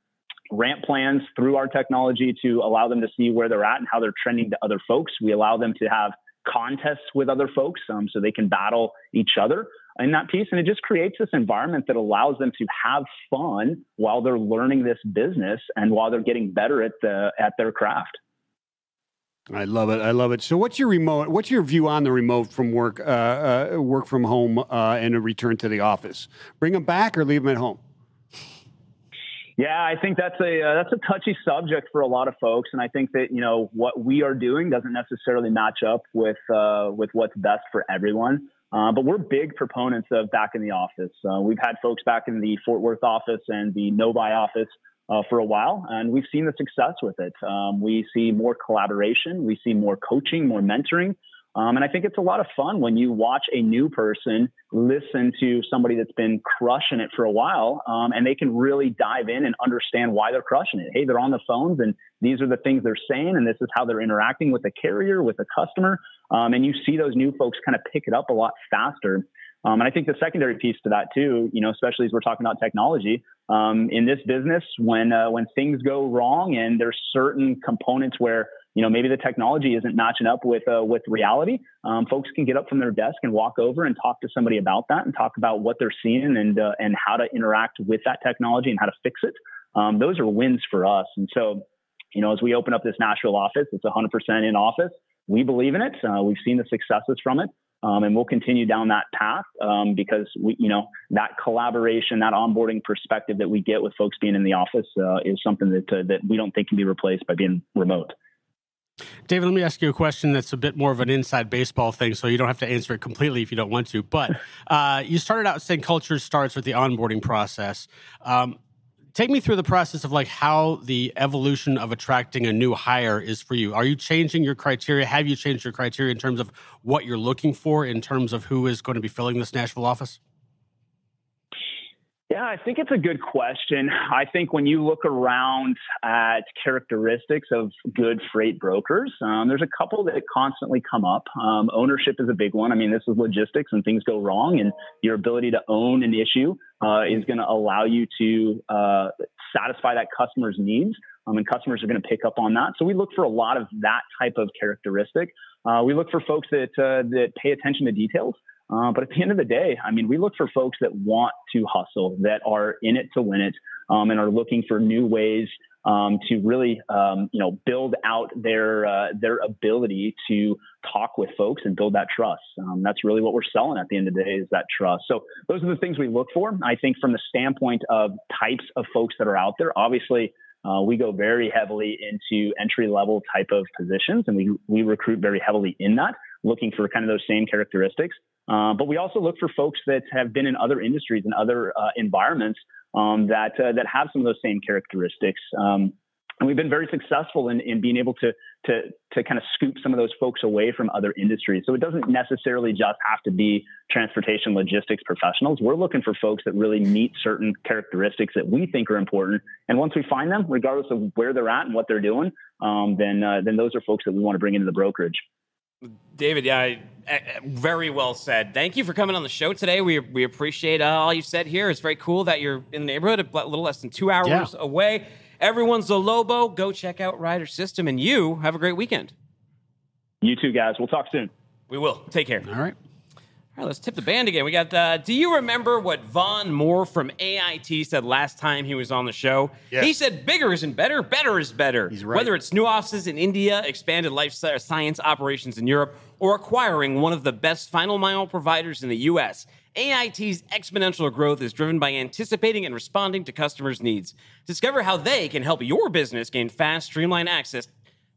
ramp plans through our technology to allow them to see where they're at and how they're trending to other folks. We allow them to have contests with other folks um, so they can battle each other in that piece. And it just creates this environment that allows them to have fun while they're learning this business and while they're getting better at the at their craft. I love it. I love it. So, what's your remote? What's your view on the remote from work, uh, uh, work from home, uh, and a return to the office? Bring them back or leave them at home? Yeah, I think that's a uh, that's a touchy subject for a lot of folks, and I think that you know what we are doing doesn't necessarily match up with uh, with what's best for everyone. Uh, but we're big proponents of back in the office. Uh, we've had folks back in the Fort Worth office and the Novi office uh, for a while, and we've seen the success with it. Um, we see more collaboration, we see more coaching, more mentoring. Um, and I think it's a lot of fun when you watch a new person listen to somebody that's been crushing it for a while, um, and they can really dive in and understand why they're crushing it. Hey, they're on the phones, and these are the things they're saying, and this is how they're interacting with the carrier, with the customer. Um, and you see those new folks kind of pick it up a lot faster. Um, and I think the secondary piece to that too, you know, especially as we're talking about technology um, in this business, when uh, when things go wrong and there's certain components where you know maybe the technology isn't matching up with uh, with reality, um, folks can get up from their desk and walk over and talk to somebody about that and talk about what they're seeing and uh, and how to interact with that technology and how to fix it. Um, those are wins for us. And so, you know, as we open up this Nashville office, it's 100% in office. We believe in it. Uh, we've seen the successes from it. Um, and we'll continue down that path um, because we, you know, that collaboration, that onboarding perspective that we get with folks being in the office uh, is something that uh, that we don't think can be replaced by being remote. David, let me ask you a question that's a bit more of an inside baseball thing, so you don't have to answer it completely if you don't want to. But [LAUGHS] uh, you started out saying culture starts with the onboarding process. Um, take me through the process of like how the evolution of attracting a new hire is for you. Are you changing your criteria? Have you changed your criteria in terms of what you're looking for in terms of who is going to be filling this nashville office yeah, I think it's a good question. I think when you look around at characteristics of good freight brokers, um, there's a couple that constantly come up. Um, ownership is a big one. I mean, this is logistics and things go wrong, and your ability to own an issue uh, is going to allow you to uh, satisfy that customer's needs. Um, and customers are going to pick up on that. So we look for a lot of that type of characteristic. Uh, we look for folks that uh, that pay attention to details. Uh, but at the end of the day, I mean, we look for folks that want to hustle, that are in it to win it, um, and are looking for new ways um, to really, um, you know, build out their uh, their ability to talk with folks and build that trust. Um, that's really what we're selling at the end of the day is that trust. So those are the things we look for. I think from the standpoint of types of folks that are out there, obviously. Uh, we go very heavily into entry level type of positions and we, we recruit very heavily in that, looking for kind of those same characteristics. Uh, but we also look for folks that have been in other industries and other uh, environments um, that uh, that have some of those same characteristics. Um, and we've been very successful in, in being able to, to, to kind of scoop some of those folks away from other industries. So it doesn't necessarily just have to be transportation logistics professionals. We're looking for folks that really meet certain characteristics that we think are important. And once we find them, regardless of where they're at and what they're doing, um, then, uh, then those are folks that we want to bring into the brokerage. David, yeah, i very well said. Thank you for coming on the show today. We we appreciate uh, all you said here. It's very cool that you're in the neighborhood, a little less than two hours yeah. away. Everyone's a Lobo. Go check out Ryder System, and you have a great weekend. You too, guys. We'll talk soon. We will. Take care. All right. All right, let's tip the band again. We got. Uh, do you remember what Vaughn Moore from AIT said last time he was on the show? Yes. He said, "Bigger isn't better. Better is better. He's right. Whether it's new offices in India, expanded life science operations in Europe, or acquiring one of the best final mile providers in the U.S." AIT's exponential growth is driven by anticipating and responding to customers' needs. Discover how they can help your business gain fast, streamlined access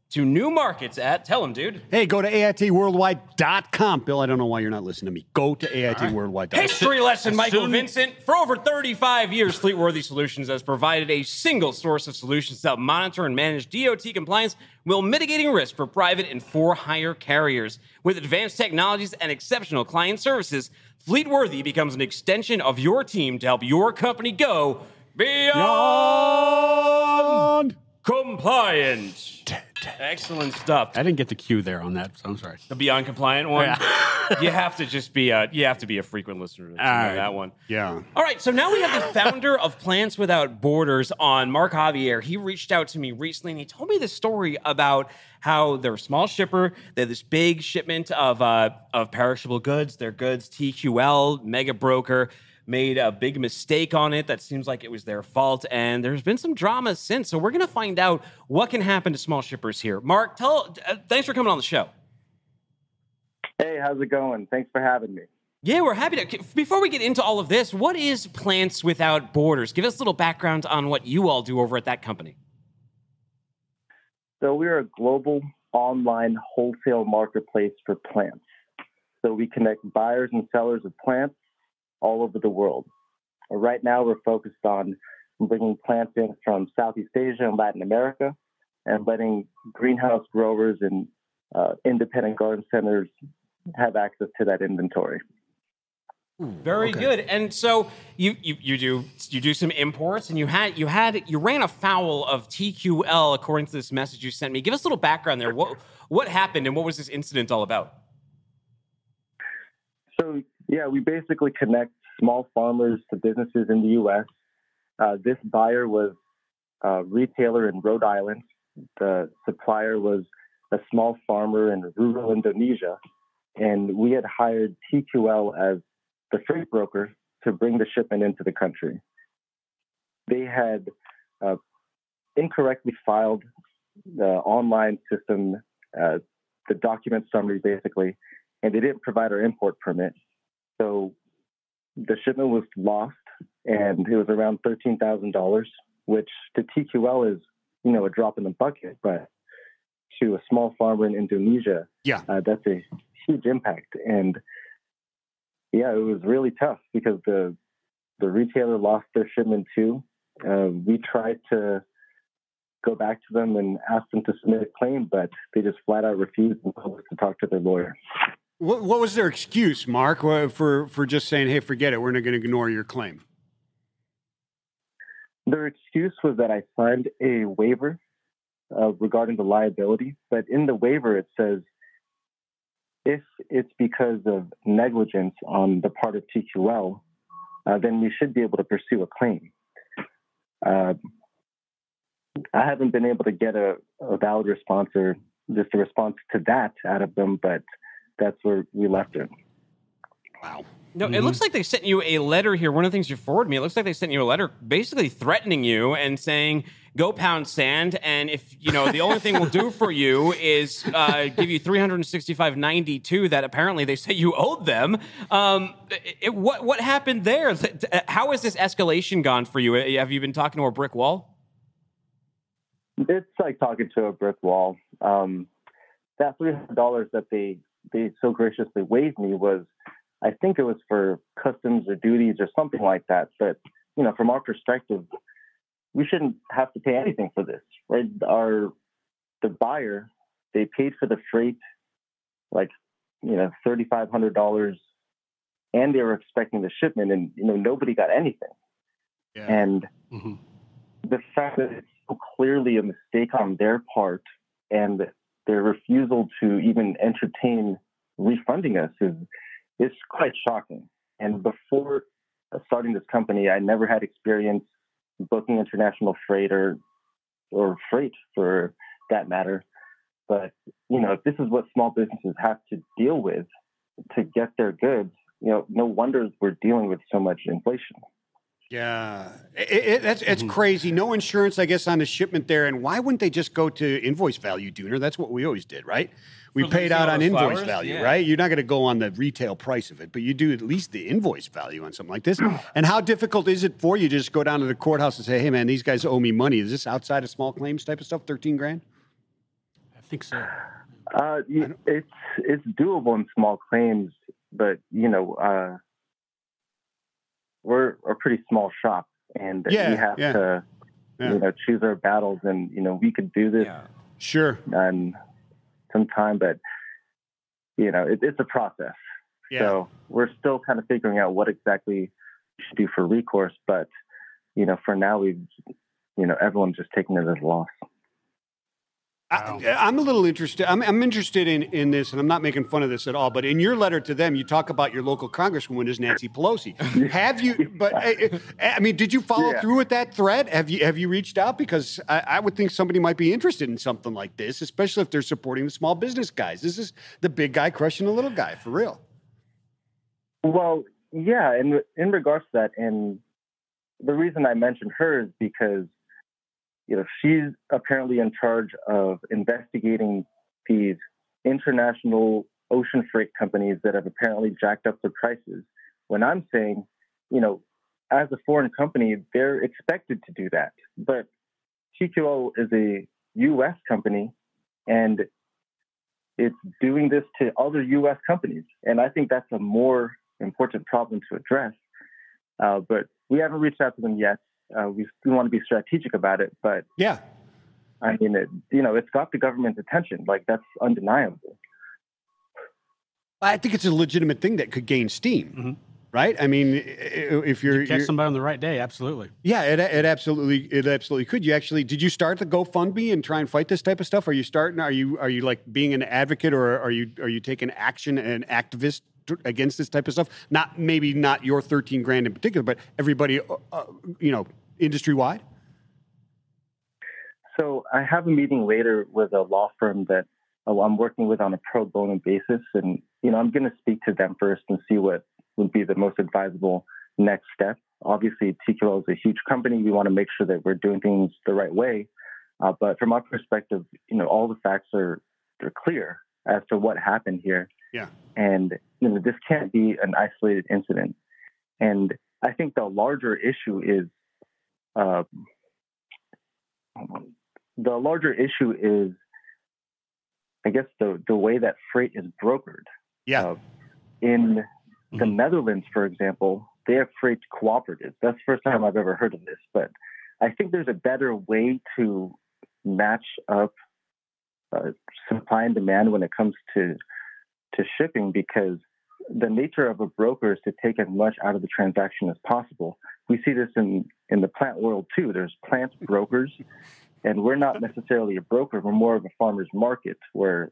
to new markets at, tell them, dude. Hey, go to AITworldwide.com. Bill, I don't know why you're not listening to me. Go to AITworldwide.com. History lesson, Michael soon- Vincent. For over 35 years, Fleetworthy Solutions has provided a single source of solutions to help monitor and manage DOT compliance while mitigating risk for private and for hire carriers. With advanced technologies and exceptional client services, Fleetworthy becomes an extension of your team to help your company go beyond compliant. Excellent stuff. I didn't get the cue there on that, so I'm sorry. The beyond compliant one. [LAUGHS] you have to just be a you have to be a frequent listener to know right. that one. Yeah. All right, so now we have the founder of Plants Without Borders on Mark Javier. He reached out to me recently and he told me this story about how they're a small shipper. They have this big shipment of uh, of perishable goods. Their goods, TQL, mega broker, made a big mistake on it that seems like it was their fault. And there's been some drama since. So we're going to find out what can happen to small shippers here. Mark, tell. Uh, thanks for coming on the show. Hey, how's it going? Thanks for having me. Yeah, we're happy to. Before we get into all of this, what is Plants Without Borders? Give us a little background on what you all do over at that company. So, we're a global online wholesale marketplace for plants. So, we connect buyers and sellers of plants all over the world. Right now, we're focused on bringing plants in from Southeast Asia and Latin America and letting greenhouse growers and uh, independent garden centers have access to that inventory. Very good. And so you, you you do you do some imports, and you had you had you ran afoul of TQL according to this message you sent me. Give us a little background there. What what happened, and what was this incident all about? So, yeah, we basically connect small farmers to businesses in the U.S. Uh, this buyer was a retailer in Rhode Island. The supplier was a small farmer in rural Indonesia. And we had hired TQL as the freight broker to bring the shipment into the country. They had uh, incorrectly filed the online system, uh, the document summary basically, and they didn't provide our import permit. So the shipment was lost, and it was around thirteen thousand dollars, which to TQL is you know a drop in the bucket, but to a small farmer in Indonesia, Yeah. uh, that's a huge impact. And yeah, it was really tough because the the retailer lost their shipment too. Uh, we tried to go back to them and ask them to submit a claim, but they just flat out refused and told us to talk to their lawyer. What, what was their excuse, Mark, for, for just saying, hey, forget it, we're not going to ignore your claim? Their excuse was that I signed a waiver uh, regarding the liability, but in the waiver it says if it's because of negligence on the part of TQL, uh, then we should be able to pursue a claim. Uh, I haven't been able to get a, a valid response or just a response to that out of them, but that's where we left it. Wow. No, it looks like they sent you a letter here. One of the things you forwarded me, it looks like they sent you a letter basically threatening you and saying, go pound sand. And if, you know, the only thing we'll do for you is uh, give you 365.92 that apparently they say you owed them. Um, it, what, what happened there? How has this escalation gone for you? Have you been talking to a brick wall? It's like talking to a brick wall. Um, that three hundred dollars that they they so graciously waived me was, I think it was for customs or duties or something like that. But you know, from our perspective, we shouldn't have to pay anything for this, right? Our the buyer they paid for the freight, like you know, thirty five hundred dollars, and they were expecting the shipment, and you know, nobody got anything. And Mhm. the fact that it's so clearly a mistake on their part and their refusal to even entertain refunding us is is quite shocking. And before starting this company, I never had experience booking international freight or or freight for that matter. But you know, if this is what small businesses have to deal with to get their goods, you know, no wonder we're dealing with so much inflation. Yeah, it, it, that's it's crazy. No insurance, I guess, on the shipment there. And why wouldn't they just go to invoice value, Dooner? That's what we always did, right? We For paid out on invoice flowers? value, Yeah. right? You're not going to go on the retail price of it, but you do at least the invoice value on something like this. and how difficult is it for you to just go down to the courthouse and say, "Hey, man, these guys owe me money"? Is this outside of small claims type of stuff? Thirteen grand? I think so. Uh, y- it's it's doable in small claims, but you know, uh, we're a pretty small shop, and Yeah, we have yeah. to, Yeah. you know, choose our battles. And you know, we could do this Sure. in some time, but you know, it, it's a process. Yeah. So we're still kind of figuring out what exactly we should do for recourse. But you know, for now, we've you know, everyone's just taking it as a loss. I, I'm a little interested. I'm, I'm interested in, in this, and I'm not making fun of this at all. But in your letter to them, you talk about your local congresswoman is Nancy Pelosi. Have you? [LAUGHS] But uh, I mean, did you follow Yeah. through with that threat? Have you Have you reached out? Because I, I would think somebody might be interested in something like this, especially if they're supporting the small business guys. This is the big guy crushing the little guy for real. Well, yeah, in in regards to that, and the reason I mentioned her is because you know she's apparently in charge of investigating these international ocean freight companies that have apparently jacked up their prices. When I'm saying, you know, as a foreign company, they're expected to do that, but TQL is a U.S. company, and it's doing this to other U.S. companies, and I think that's a more important problem to address. Uh, but we haven't reached out to them yet. Uh, we still want to be strategic about it, but Yeah. I mean, it, you know, it's got the government's attention. Like that's undeniable. I think it's a legitimate thing that could gain steam, right? I mean, i- i- if you're, Catch you're somebody on the right day, absolutely. Yeah, it, it absolutely it absolutely could. You actually did you start the GoFundMe and try and fight this type of stuff? Are you starting? Are you are you like being an advocate or are you are you taking action and activist against this type of stuff? Not maybe not your thirteen grand in particular, but everybody, uh, uh, you know, industry wide. So I have a meeting later with a law firm that uh, I'm working with on a pro bono basis, and you know, I'm going to speak to them first and see what would be the most advisable next step. Obviously, TQL is a huge company. We want to make sure that we're doing things the right way. Uh, but from our perspective, you know, all the facts are are clear as to what happened here. Yeah. And you know, this can't be an isolated incident. And I think the larger issue is, uh, the larger issue is, I guess the the way that freight is brokered. Yeah. Uh, in the Netherlands, for example, they have freight cooperatives. That's the first time I've ever heard of this, but I think there's a better way to match up uh, supply and demand when it comes to to shipping because the nature of a broker is to take as much out of the transaction as possible. We see this in in the plant world too. There's plant brokers, and we're not necessarily a broker. We're more of a farmer's market where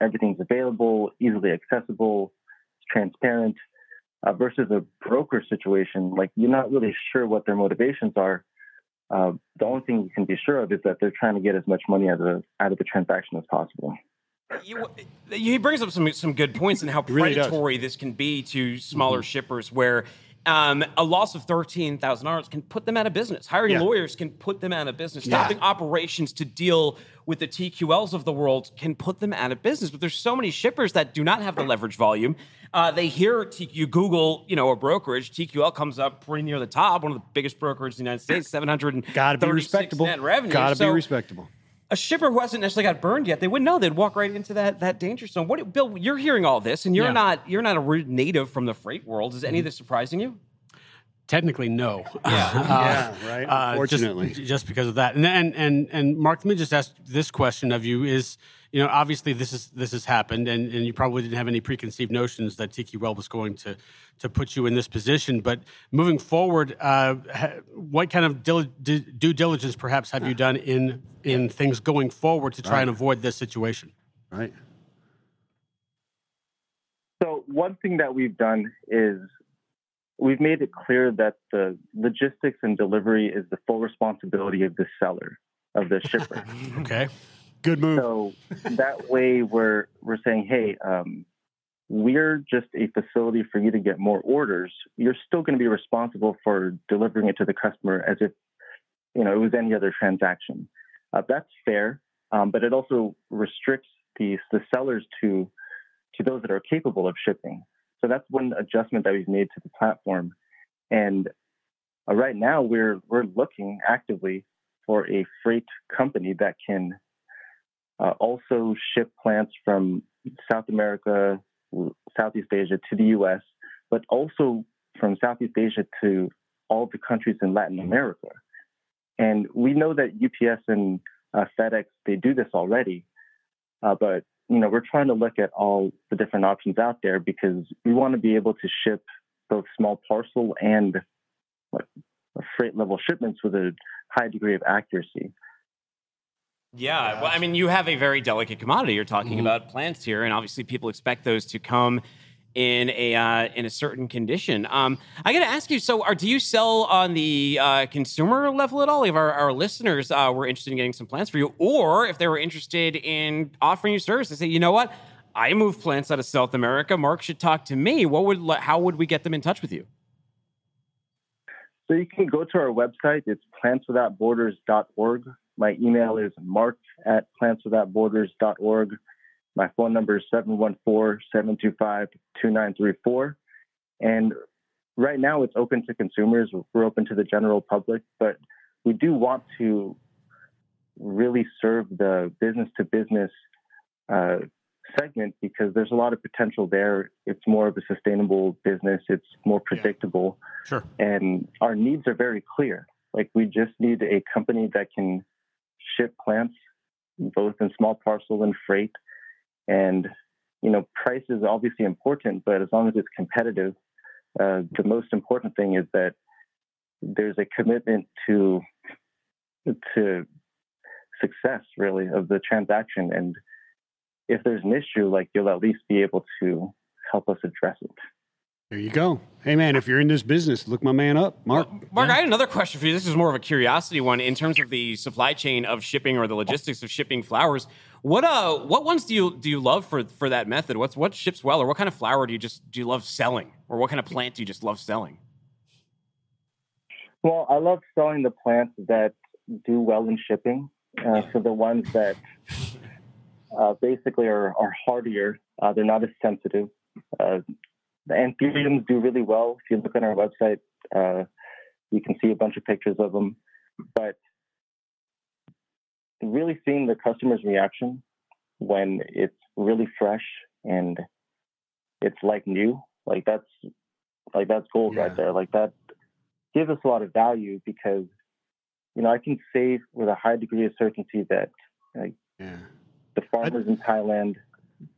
everything's available, easily accessible, transparent. Uh, versus a broker situation, like you're not really sure what their motivations are. Uh, the only thing you can be sure of is that they're trying to get as much money out of the, out of the transaction as possible. You, he brings up some some good points and how really predatory this can be to smaller shippers, where um, a loss of thirteen thousand dollars can put them out of business. Hiring Yeah. lawyers can put them out of business. Yeah. Stopping operations to deal with the TQLs of the world can put them out of business. But there's so many shippers that do not have the leverage volume. Uh, they hear T- you Google, you know, a brokerage. TQL comes up pretty near the top, one of the biggest brokerages in the United States, seven hundred Got to be respectable. net revenue. Got to So- be respectable. A shipper who hasn't necessarily got burned yet, they wouldn't know. They'd walk right into that that danger zone. What, Bill? You're hearing all this, and you're Yeah. not you're not a native from the freight world. Is any of this surprising you? Technically, no. Yeah, [LAUGHS] right. Uh, just- Unfortunately. just, because of that. And and and and Mark, let me just ask this question of you: Is you know obviously this is this has happened, and, and you probably didn't have any preconceived notions that TQL was going to to put you in this position. But moving forward, uh, ha, what kind of dil- di- due diligence perhaps have you done in in things going forward to try and avoid this situation? Right. So one thing that we've done is we've made it clear that the logistics and delivery is the full responsibility of the seller, of the shipper. [LAUGHS] Okay. Good move. so that way we're we're saying, hey, um, we're just a facility for you to get more orders. You're still going to be responsible for delivering it to the customer as if you know it was any other transaction. Uh, that's fair, um, but it also restricts the the sellers to to those that are capable of shipping. So that's one adjustment that we've made to the platform. And uh, right now we're we're looking actively for a freight company that can uh, also ship plants from South America, Southeast Asia to the US, but also from Southeast Asia to all the countries in Latin America. And we know that UPS and uh, FedEx, they do this already. Uh, but, you know, we're trying to look at all the different options out there because we want to be able to ship both small parcel and like, freight level shipments with a high degree of accuracy. Yeah, well, I mean, you have a very delicate commodity. You're talking mm-hmm. about plants here, and obviously, people expect those to come in a uh, in a certain condition. Um, I got to ask you. So, are do you sell on the uh, consumer level at all? If our, our listeners uh, were interested in getting some plants for you, or if they were interested in offering you service, they say, you know what, I move plants out of South America. Mark should talk to me. What would how would we get them in touch with you? So you can go to our website. It's plantswithoutborders.org. My email is mark at plantswithoutborders.org. My phone number is 714-725-2934. And right now it's open to consumers. We're open to the general public, but we do want to really serve the business to business uh, segment because there's a lot of potential there. It's more of a sustainable business. It's more predictable. Yeah. Sure. And our needs are very clear. Like we just need a company that can ship plants both in small parcel and freight. And, you know, price is obviously important, but as long as it's competitive, uh, the most important thing is that there's a commitment to to success really of the transaction and if there's an issue, like you'll at least be able to help us address it. There you go. Hey man, if you're in this business, look my man up, Mark. Well, Mark, yeah. I had another question for you. This is more of a curiosity one in terms of the supply chain of shipping or the logistics of shipping flowers. What uh, what ones do you do you love for for that method? What's what ships well, or what kind of flower do you just do you love selling, or what kind of plant do you just love selling? Well, I love selling the plants that do well in shipping. Uh, so the ones that uh, basically are, are hardier. Uh, they're not as sensitive. Uh, the anthuriums do really well. If you look on our website, uh, you can see a bunch of pictures of them. But really seeing the customer's reaction when it's really fresh and it's like new, like that's like that's gold yeah. right there. Like that gives us a lot of value because you know I can say with a high degree of certainty that like, yeah the farmers in Thailand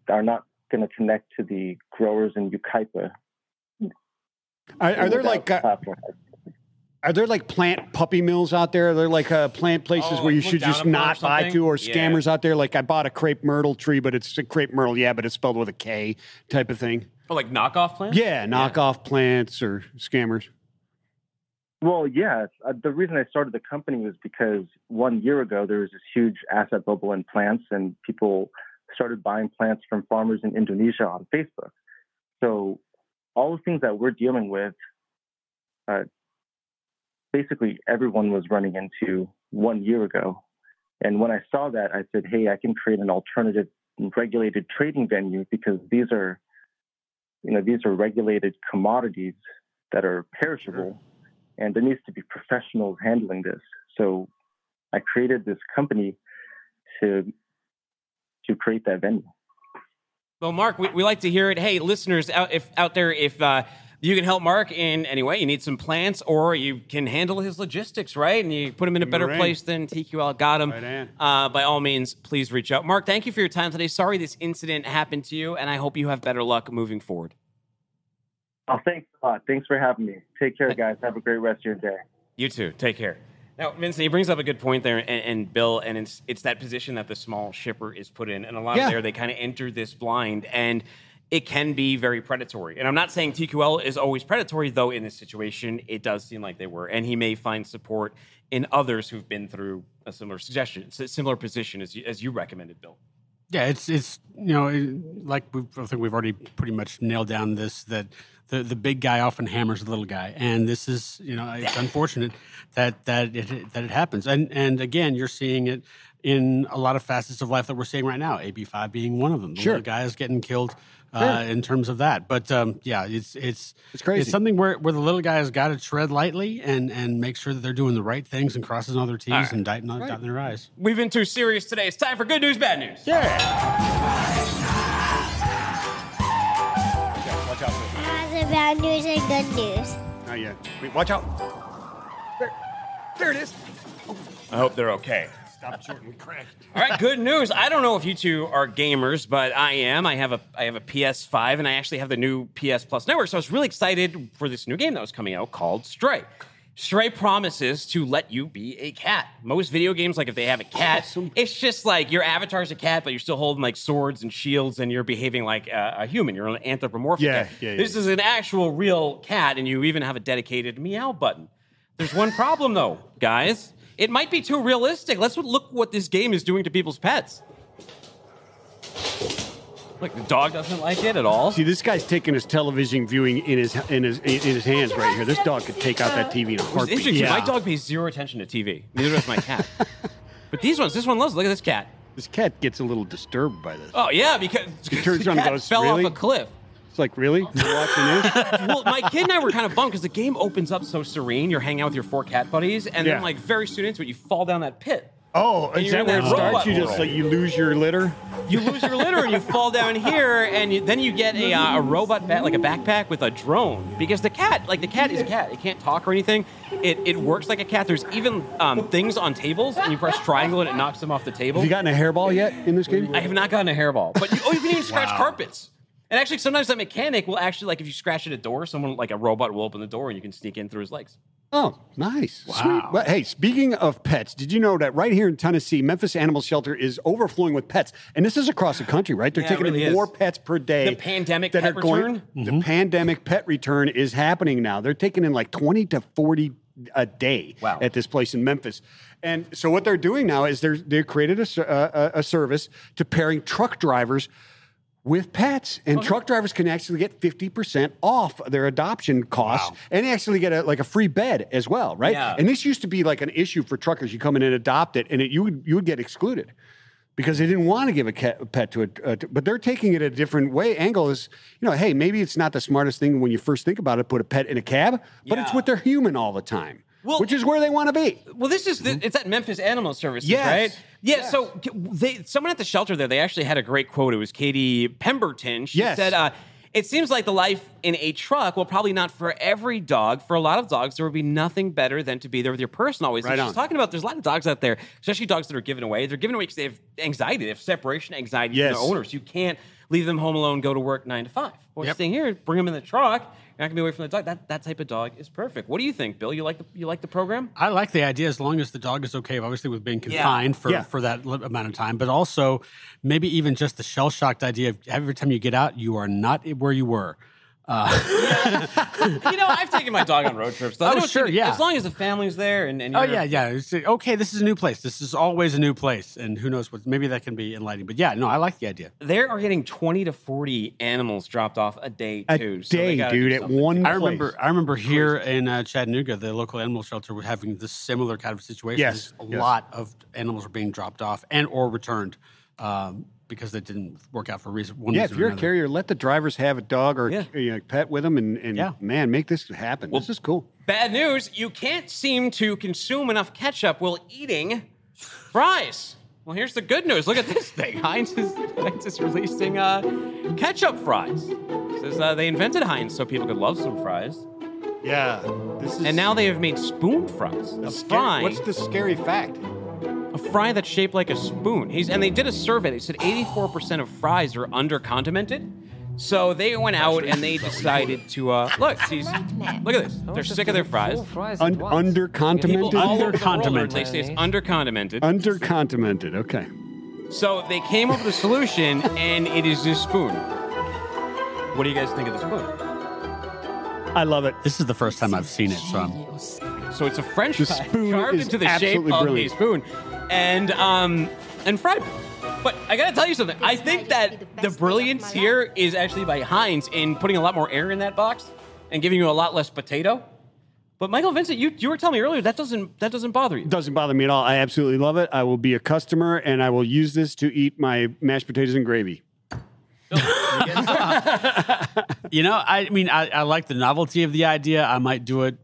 are not going to connect to the growers in Yucaipa. Are, are there like uh, are there like plant puppy mills out there? Are there like uh, plant places oh, where you should just not buy to, or scammers yeah. out there? Like I bought a crepe myrtle tree, but it's a crepe myrtle, yeah, but it's spelled with a K, type of thing. Oh, like knockoff plants? Yeah, knockoff yeah. plants or scammers. Well, yes. Uh, the reason I started the company was because one year ago there was this huge asset bubble in plants, and people started buying plants from farmers in Indonesia on Facebook. So all the things that we're dealing with, uh, basically everyone was running into one year ago. And when I saw that, I said, "Hey, I can create an alternative regulated trading venue because these are, you know, these are regulated commodities that are perishable." and there needs to be professionals handling this. So I created this company to to create that venue. Well, Mark, we, we like to hear it. Hey, listeners out if out there, if uh, you can help Mark in any way, you need some plants, or you can handle his logistics, right? And you put him in a better place than TQL got him. Right uh, by all means, please reach out. Mark, thank you for your time today. Sorry this incident happened to you, and I hope you have better luck moving forward. Oh, thanks a lot. Thanks for having me. Take care, guys. Have a great rest of your day. You too. Take care. Now, Vincent, he brings up a good point there, and, and Bill, and it's it's that position that the small shipper is put in, and a lot yeah. of there they kind of enter this blind, and it can be very predatory. And I'm not saying TQL is always predatory, though. In this situation, it does seem like they were, and he may find support in others who've been through a similar suggestion, a similar position as you, as you recommended, Bill. Yeah, it's it's you know like we I think we've already pretty much nailed down this that the the big guy often hammers the little guy, and this is you know it's [LAUGHS] unfortunate that that it that it happens. And and again, you're seeing it in a lot of facets of life that we're seeing right now. AB5 being one of them. The Sure. little guys getting killed uh, Sure. in terms of that. But um, yeah, it's it's It's crazy. It's something where, where the little guys got to tread lightly and and make sure that they're doing the right things and crossing all their T's right. and dotting, dotting their I's. We've been too serious today. It's time for good news, bad news. Yeah. Watch out. for Has the bad news and good news. Not yet. Wait, watch out. There, there it is. I hope they're okay. Stop shooting crack. [LAUGHS] All right, good news. I don't know if you two are gamers, but I am. I have a I have a PS5 and I actually have the new PS Plus network. So I was really excited for this new game that was coming out called Stray. Stray promises to let you be a cat. Most video games, like if they have a cat, it's just like your avatar's a cat, but you're still holding like swords and shields, and you're behaving like a, a human. You're an anthropomorphic. Yeah, cat. yeah, yeah. This is an actual real cat, and you even have a dedicated meow button. There's one problem though, guys. It might be too realistic. Let's look what this game is doing to people's pets. Like the dog doesn't like it at all. See, this guy's taking his television viewing in his in his in his hands right here. This dog could take out that TV in a It's heartbeat. interesting. My dog pays zero attention to TV. Neither does my cat. [LAUGHS] but these ones, this one loves. Look at this cat. This cat gets a little disturbed by this. Oh yeah, because turns [LAUGHS] the around and goes, fell "Really?" off a cliff. It's like, really? You're watching this? [LAUGHS] well, my kid and I were kind of bummed because the game opens up so serene. You're hanging out with your four cat buddies, and Yeah. then like very soon into it, you fall down that pit. Oh, And is you're that in where it that starts? robot You just world. like you lose your litter. You lose your litter and you fall down here, and you, then you get a, uh, a robot ba- like a backpack with a drone because the cat, like the cat, is a cat. It can't talk or anything. It, it works like a cat. There's even um, things on tables, and you press triangle and it knocks them off the table. Have you gotten a hairball yet in this game? I have not gotten a hairball, but you, oh, you can even scratch carpets. And actually, sometimes that mechanic will actually like if you scratch at a door, someone like a robot will open the door and you can sneak in through his legs. Oh, nice. Wow. Sweet. Well, hey, speaking of pets, did you know that right here in Tennessee, Memphis Animal Shelter is overflowing with pets? And this is across the country, right? They're Yeah, taking really in is. more pets per day. The pandemic that pet are going- return? The Mm-hmm. pandemic pet return is happening now. They're taking in like 20 to 40 a day Wow. at this place in Memphis. And so what they're doing now is they're, they've created a, uh, a, a service to pairing truck drivers with pets and truck drivers can actually get 50% off their adoption costs and actually get a, like a free bed as well right? Yeah. and this used to be like an issue for truckers. You come in and adopt it and it, you would you would get excluded because they didn't want to give a, cat, a pet to a, uh, to- but they're taking it a different way angle is you know hey maybe it's not the smartest thing when you first think about it put a pet in a cab but it's with their human all the time Well- which is where they want to be Well, this is the, it's at Memphis Animal Services, Yes. right? Yeah. So they someone at the shelter there, they actually had a great quote. It was Katie Pemberton. She Yes. said, uh, "It seems like the life in a truck. Well, probably not for every dog. For a lot of dogs, there would be nothing better than to be there with your person always." And Right she's on. talking about there's a lot of dogs out there, especially dogs that are given away. They're given away because they have anxiety, they have separation anxiety Yes. from their owners. You can't leave them home alone, go to work nine to five. Well, staying here, bring them in the truck. You're not gonna be away from the dog. That that type of dog is perfect. What do you think, Bill? You like the you like the program? I like the idea as long as the dog is okay, obviously with being Yeah. confined for, Yeah. for that amount of time, but also maybe even just the shell shocked idea of every time you get out, you are not where you were. You know, I've taken my dog on road trips. Though. Oh, They sure, yeah. As long as the family's there and, and Oh you're- yeah, yeah. It's, okay, this is a new place. This is always a new place, and who knows what? Maybe that can be enlightening. But yeah, no, I like the idea. they are getting twenty to forty animals dropped off a day a too. so day dude do at something. one I remember. I remember here in uh, Chattanooga, the local animal shelter were having this similar kind of situation. Yes, a yes. lot of animals were being dropped off and or returned um, because they didn't work out for reason. One Yeah, reason if or you're a carrier, let the drivers have a dog or Yeah. a, you know, pet with them, and, and Yeah. man, make this happen. this is cool. Bad news: you can't seem to consume enough ketchup while eating fries. Well, here's the good news. Look at this thing. [LAUGHS] Heinz is, Heinz is releasing uh, ketchup fries. Says uh, they invented Heinz so people could love some fries, Yeah, this is and now they have made spoon fries. A fry. What's the scary fact? A fry that's shaped like a spoon. He's and they did a survey. They said 84% of fries are under condimented. So they went out and they [LAUGHS] decided to uh, look. These, look at this. They're sick of their fries. Un- under People all condimented. over the world, Under-condimented. They say it's under condimented. Under condimented. Okay. So they came up with a solution, and it is this spoon. What do you guys think of the spoon? I love it. This is the first time I've seen it, so I'm, So it's a French The fry spoon carved is into the shape absolutely of brilliant. a spoon, and um and fried. But I gotta tell you something. I think that the brilliance here is actually by Heinz in putting a lot more air in that box and giving you a lot less potato. But Michael Vincent, you, you were telling me earlier that doesn't that doesn't bother you. Doesn't bother me at all. I absolutely love it. I will be a customer and I will use this to eat my mashed potatoes and gravy. [LAUGHS] You know, I mean, I, I like the novelty of the idea. I might do it,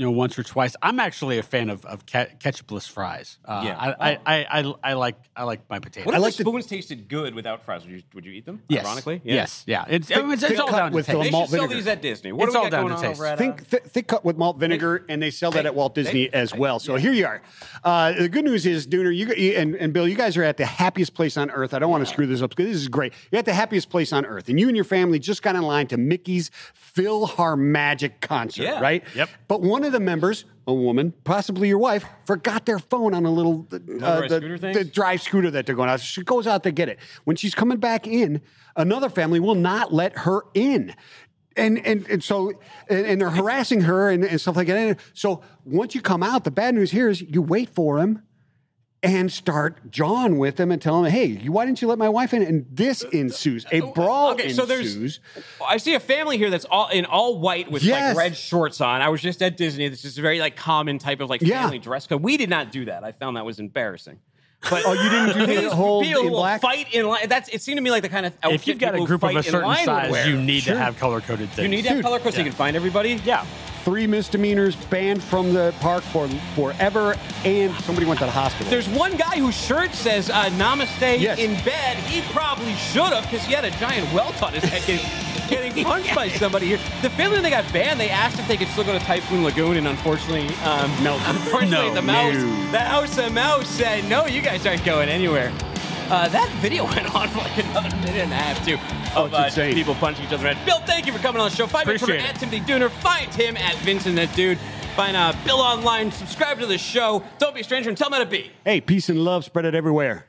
you know, once or twice. I'm actually a fan of, of ketchupless fries. Uh, Yeah. I, I, I, I, I like I like my potatoes. What if I like the the- spoons tasted good without fries? Would you would you eat them? Yes. Ironically, yes, yeah. It's, it's, thick all cut down to with the taste. They should malt sell vinegar. these at Disney. What It's do we all down going to on taste. over at, Think th- thick cut with malt vinegar, and they sell that at Walt Disney hey, as well. So yeah. here you are. Uh, the good news is, Dooner, you, you and, and Bill, you guys are at the happiest place on earth. I don't want to screw this up because this is great. You're at the happiest place on earth, and you and your family just got in line to Mickey's Philharmagic concert, Yeah. right? Yep. But one of the members, a woman, possibly your wife, forgot their phone on a little uh, the, scooter the drive scooter that they're going out. She goes out to get it. When she's coming back in, another family will not let her in. And, and, and so and, and they're harassing her and, and stuff like that. So once you come out, the bad news here is you wait for him and start jawing with him and tell him, hey, why didn't you let my wife in? And this uh, ensues. A brawl okay, so there's- I see a family here that's all in all white with Yes. like red shorts on. I was just at Disney. This is a very like common type of like Yeah. family dress code. We did not do that. I found that was embarrassing. But Oh, you didn't do [LAUGHS] the whole be a in black? fight in line. That's it seemed to me like the kind of If you've got a group of a certain size, you need Sure. to have color coded things. You need to have Dude, color code so you can find everybody. Yeah. Three misdemeanors banned from the park for forever, and somebody went to the hospital. There's one guy whose shirt says uh, "Namaste" Yes. in bed. He probably should have because he had a giant welt on his head getting, [LAUGHS] getting punched by somebody here. The family they got banned, they asked if they could still go to Typhoon Lagoon, and unfortunately, um, No. unfortunately, No. the mouse, No. the house of mouse said, "No, you guys aren't going anywhere." Uh, that video [LAUGHS] went on for like another minute and a half too Oh, of it's uh, insane. people punching each other. in. Bill, thank you for coming on the show. Find me on Twitter Appreciate at. Timothy Dooner. Find him at Vincent that dude. Find uh, Bill online. Subscribe to the show. Don't be a stranger and tell him how to be. hey, peace and love, spread it everywhere.